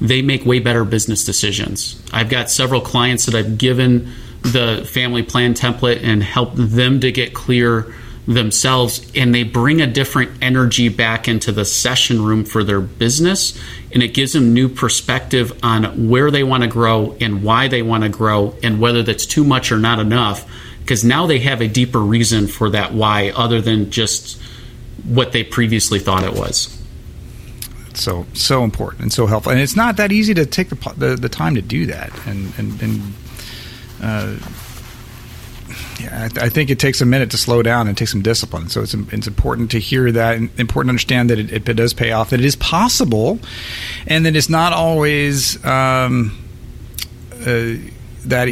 [SPEAKER 4] they make way better business decisions. I've got several clients that I've given the family plan template and helped them to get clear themselves and they bring a different energy back into the session room for their business and it gives them new perspective on where they want to grow and why they want to grow and whether that's too much or not enough because now they have a deeper reason for that why other than just what they previously thought it was.
[SPEAKER 3] So so important and so helpful and it's not that easy to take the the, the time to do that and and, and uh, yeah, I, think it takes a minute to slow down and take some discipline. So it's it's important to hear that, and important to understand that it, it does pay off, that it is possible, and that it's not always um, uh, that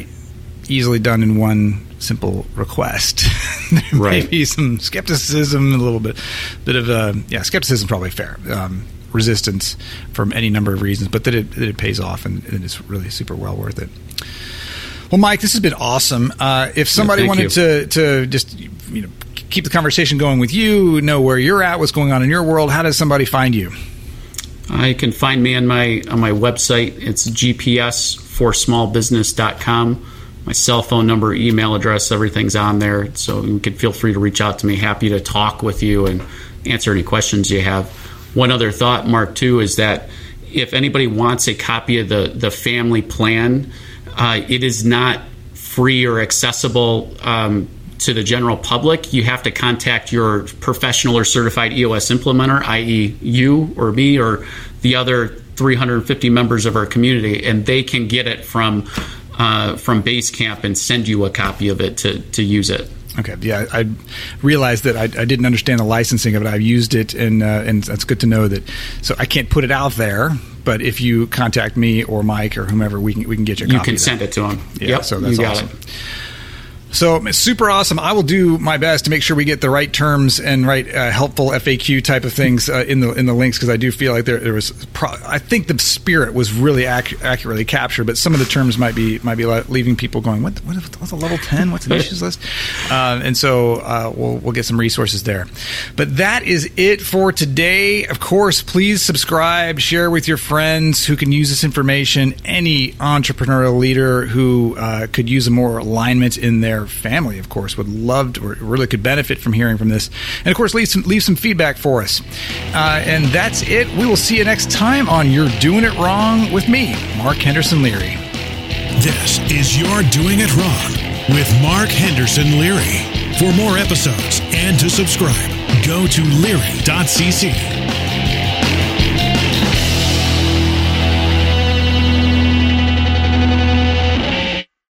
[SPEAKER 3] easily done in one simple request. there right. may be some skepticism, a little bit, bit of uh, yeah, skepticism probably fair. Um, resistance from any number of reasons, but that it, that it pays off and, and it's really super well worth it. Well, Mike, this has been awesome. Uh, if somebody yeah, wanted to to just you know keep the conversation going with you, know where you're at, what's going on in your world, how does somebody find you?
[SPEAKER 4] I can find me on my on my website. It's gps4smallbusiness.com. My cell phone number, email address, everything's on there. So you can feel free to reach out to me. Happy to talk with you and answer any questions you have. One other thought, Mark, too, is that if anybody wants a copy of the the family plan, uh, it is not free or accessible um, to the general public. You have to contact your professional or certified EOS implementer, i.e., you or me or the other 350 members of our community, and they can get it from uh, from Basecamp and send you a copy of it to to use it.
[SPEAKER 3] Okay, yeah, I realized that I, I, didn't understand the licensing of it. I've used it, and uh, and that's good to know that. So I can't put it out there, but if you contact me or Mike or whomever, we can we can get you.
[SPEAKER 4] you can send it to him.
[SPEAKER 3] Yeah, yep, so that's awesome. It. So super awesome. I will do my best to make sure we get the right terms and right uh, helpful FAQ type of things uh, in the in the links because I do feel like there, there was. Pro- I think the spirit was really ac- accurately captured, but some of the terms might be might be leaving people going, "What? what what's a level ten? What's an issues list?" Uh, and so uh, we'll we'll get some resources there. But that is it for today. Of course, please subscribe, share with your friends who can use this information. Any entrepreneurial leader who uh, could use a more alignment in their their family, of course, would love to, really could benefit from hearing from this. And of course, leave some, leave some feedback for us. Uh, and that's it. We will see you next time on You're Doing It Wrong with me, Mark Henderson Leary.
[SPEAKER 1] This is You're Doing It Wrong with Mark Henderson Leary. For more episodes and to subscribe, go to leary.cc.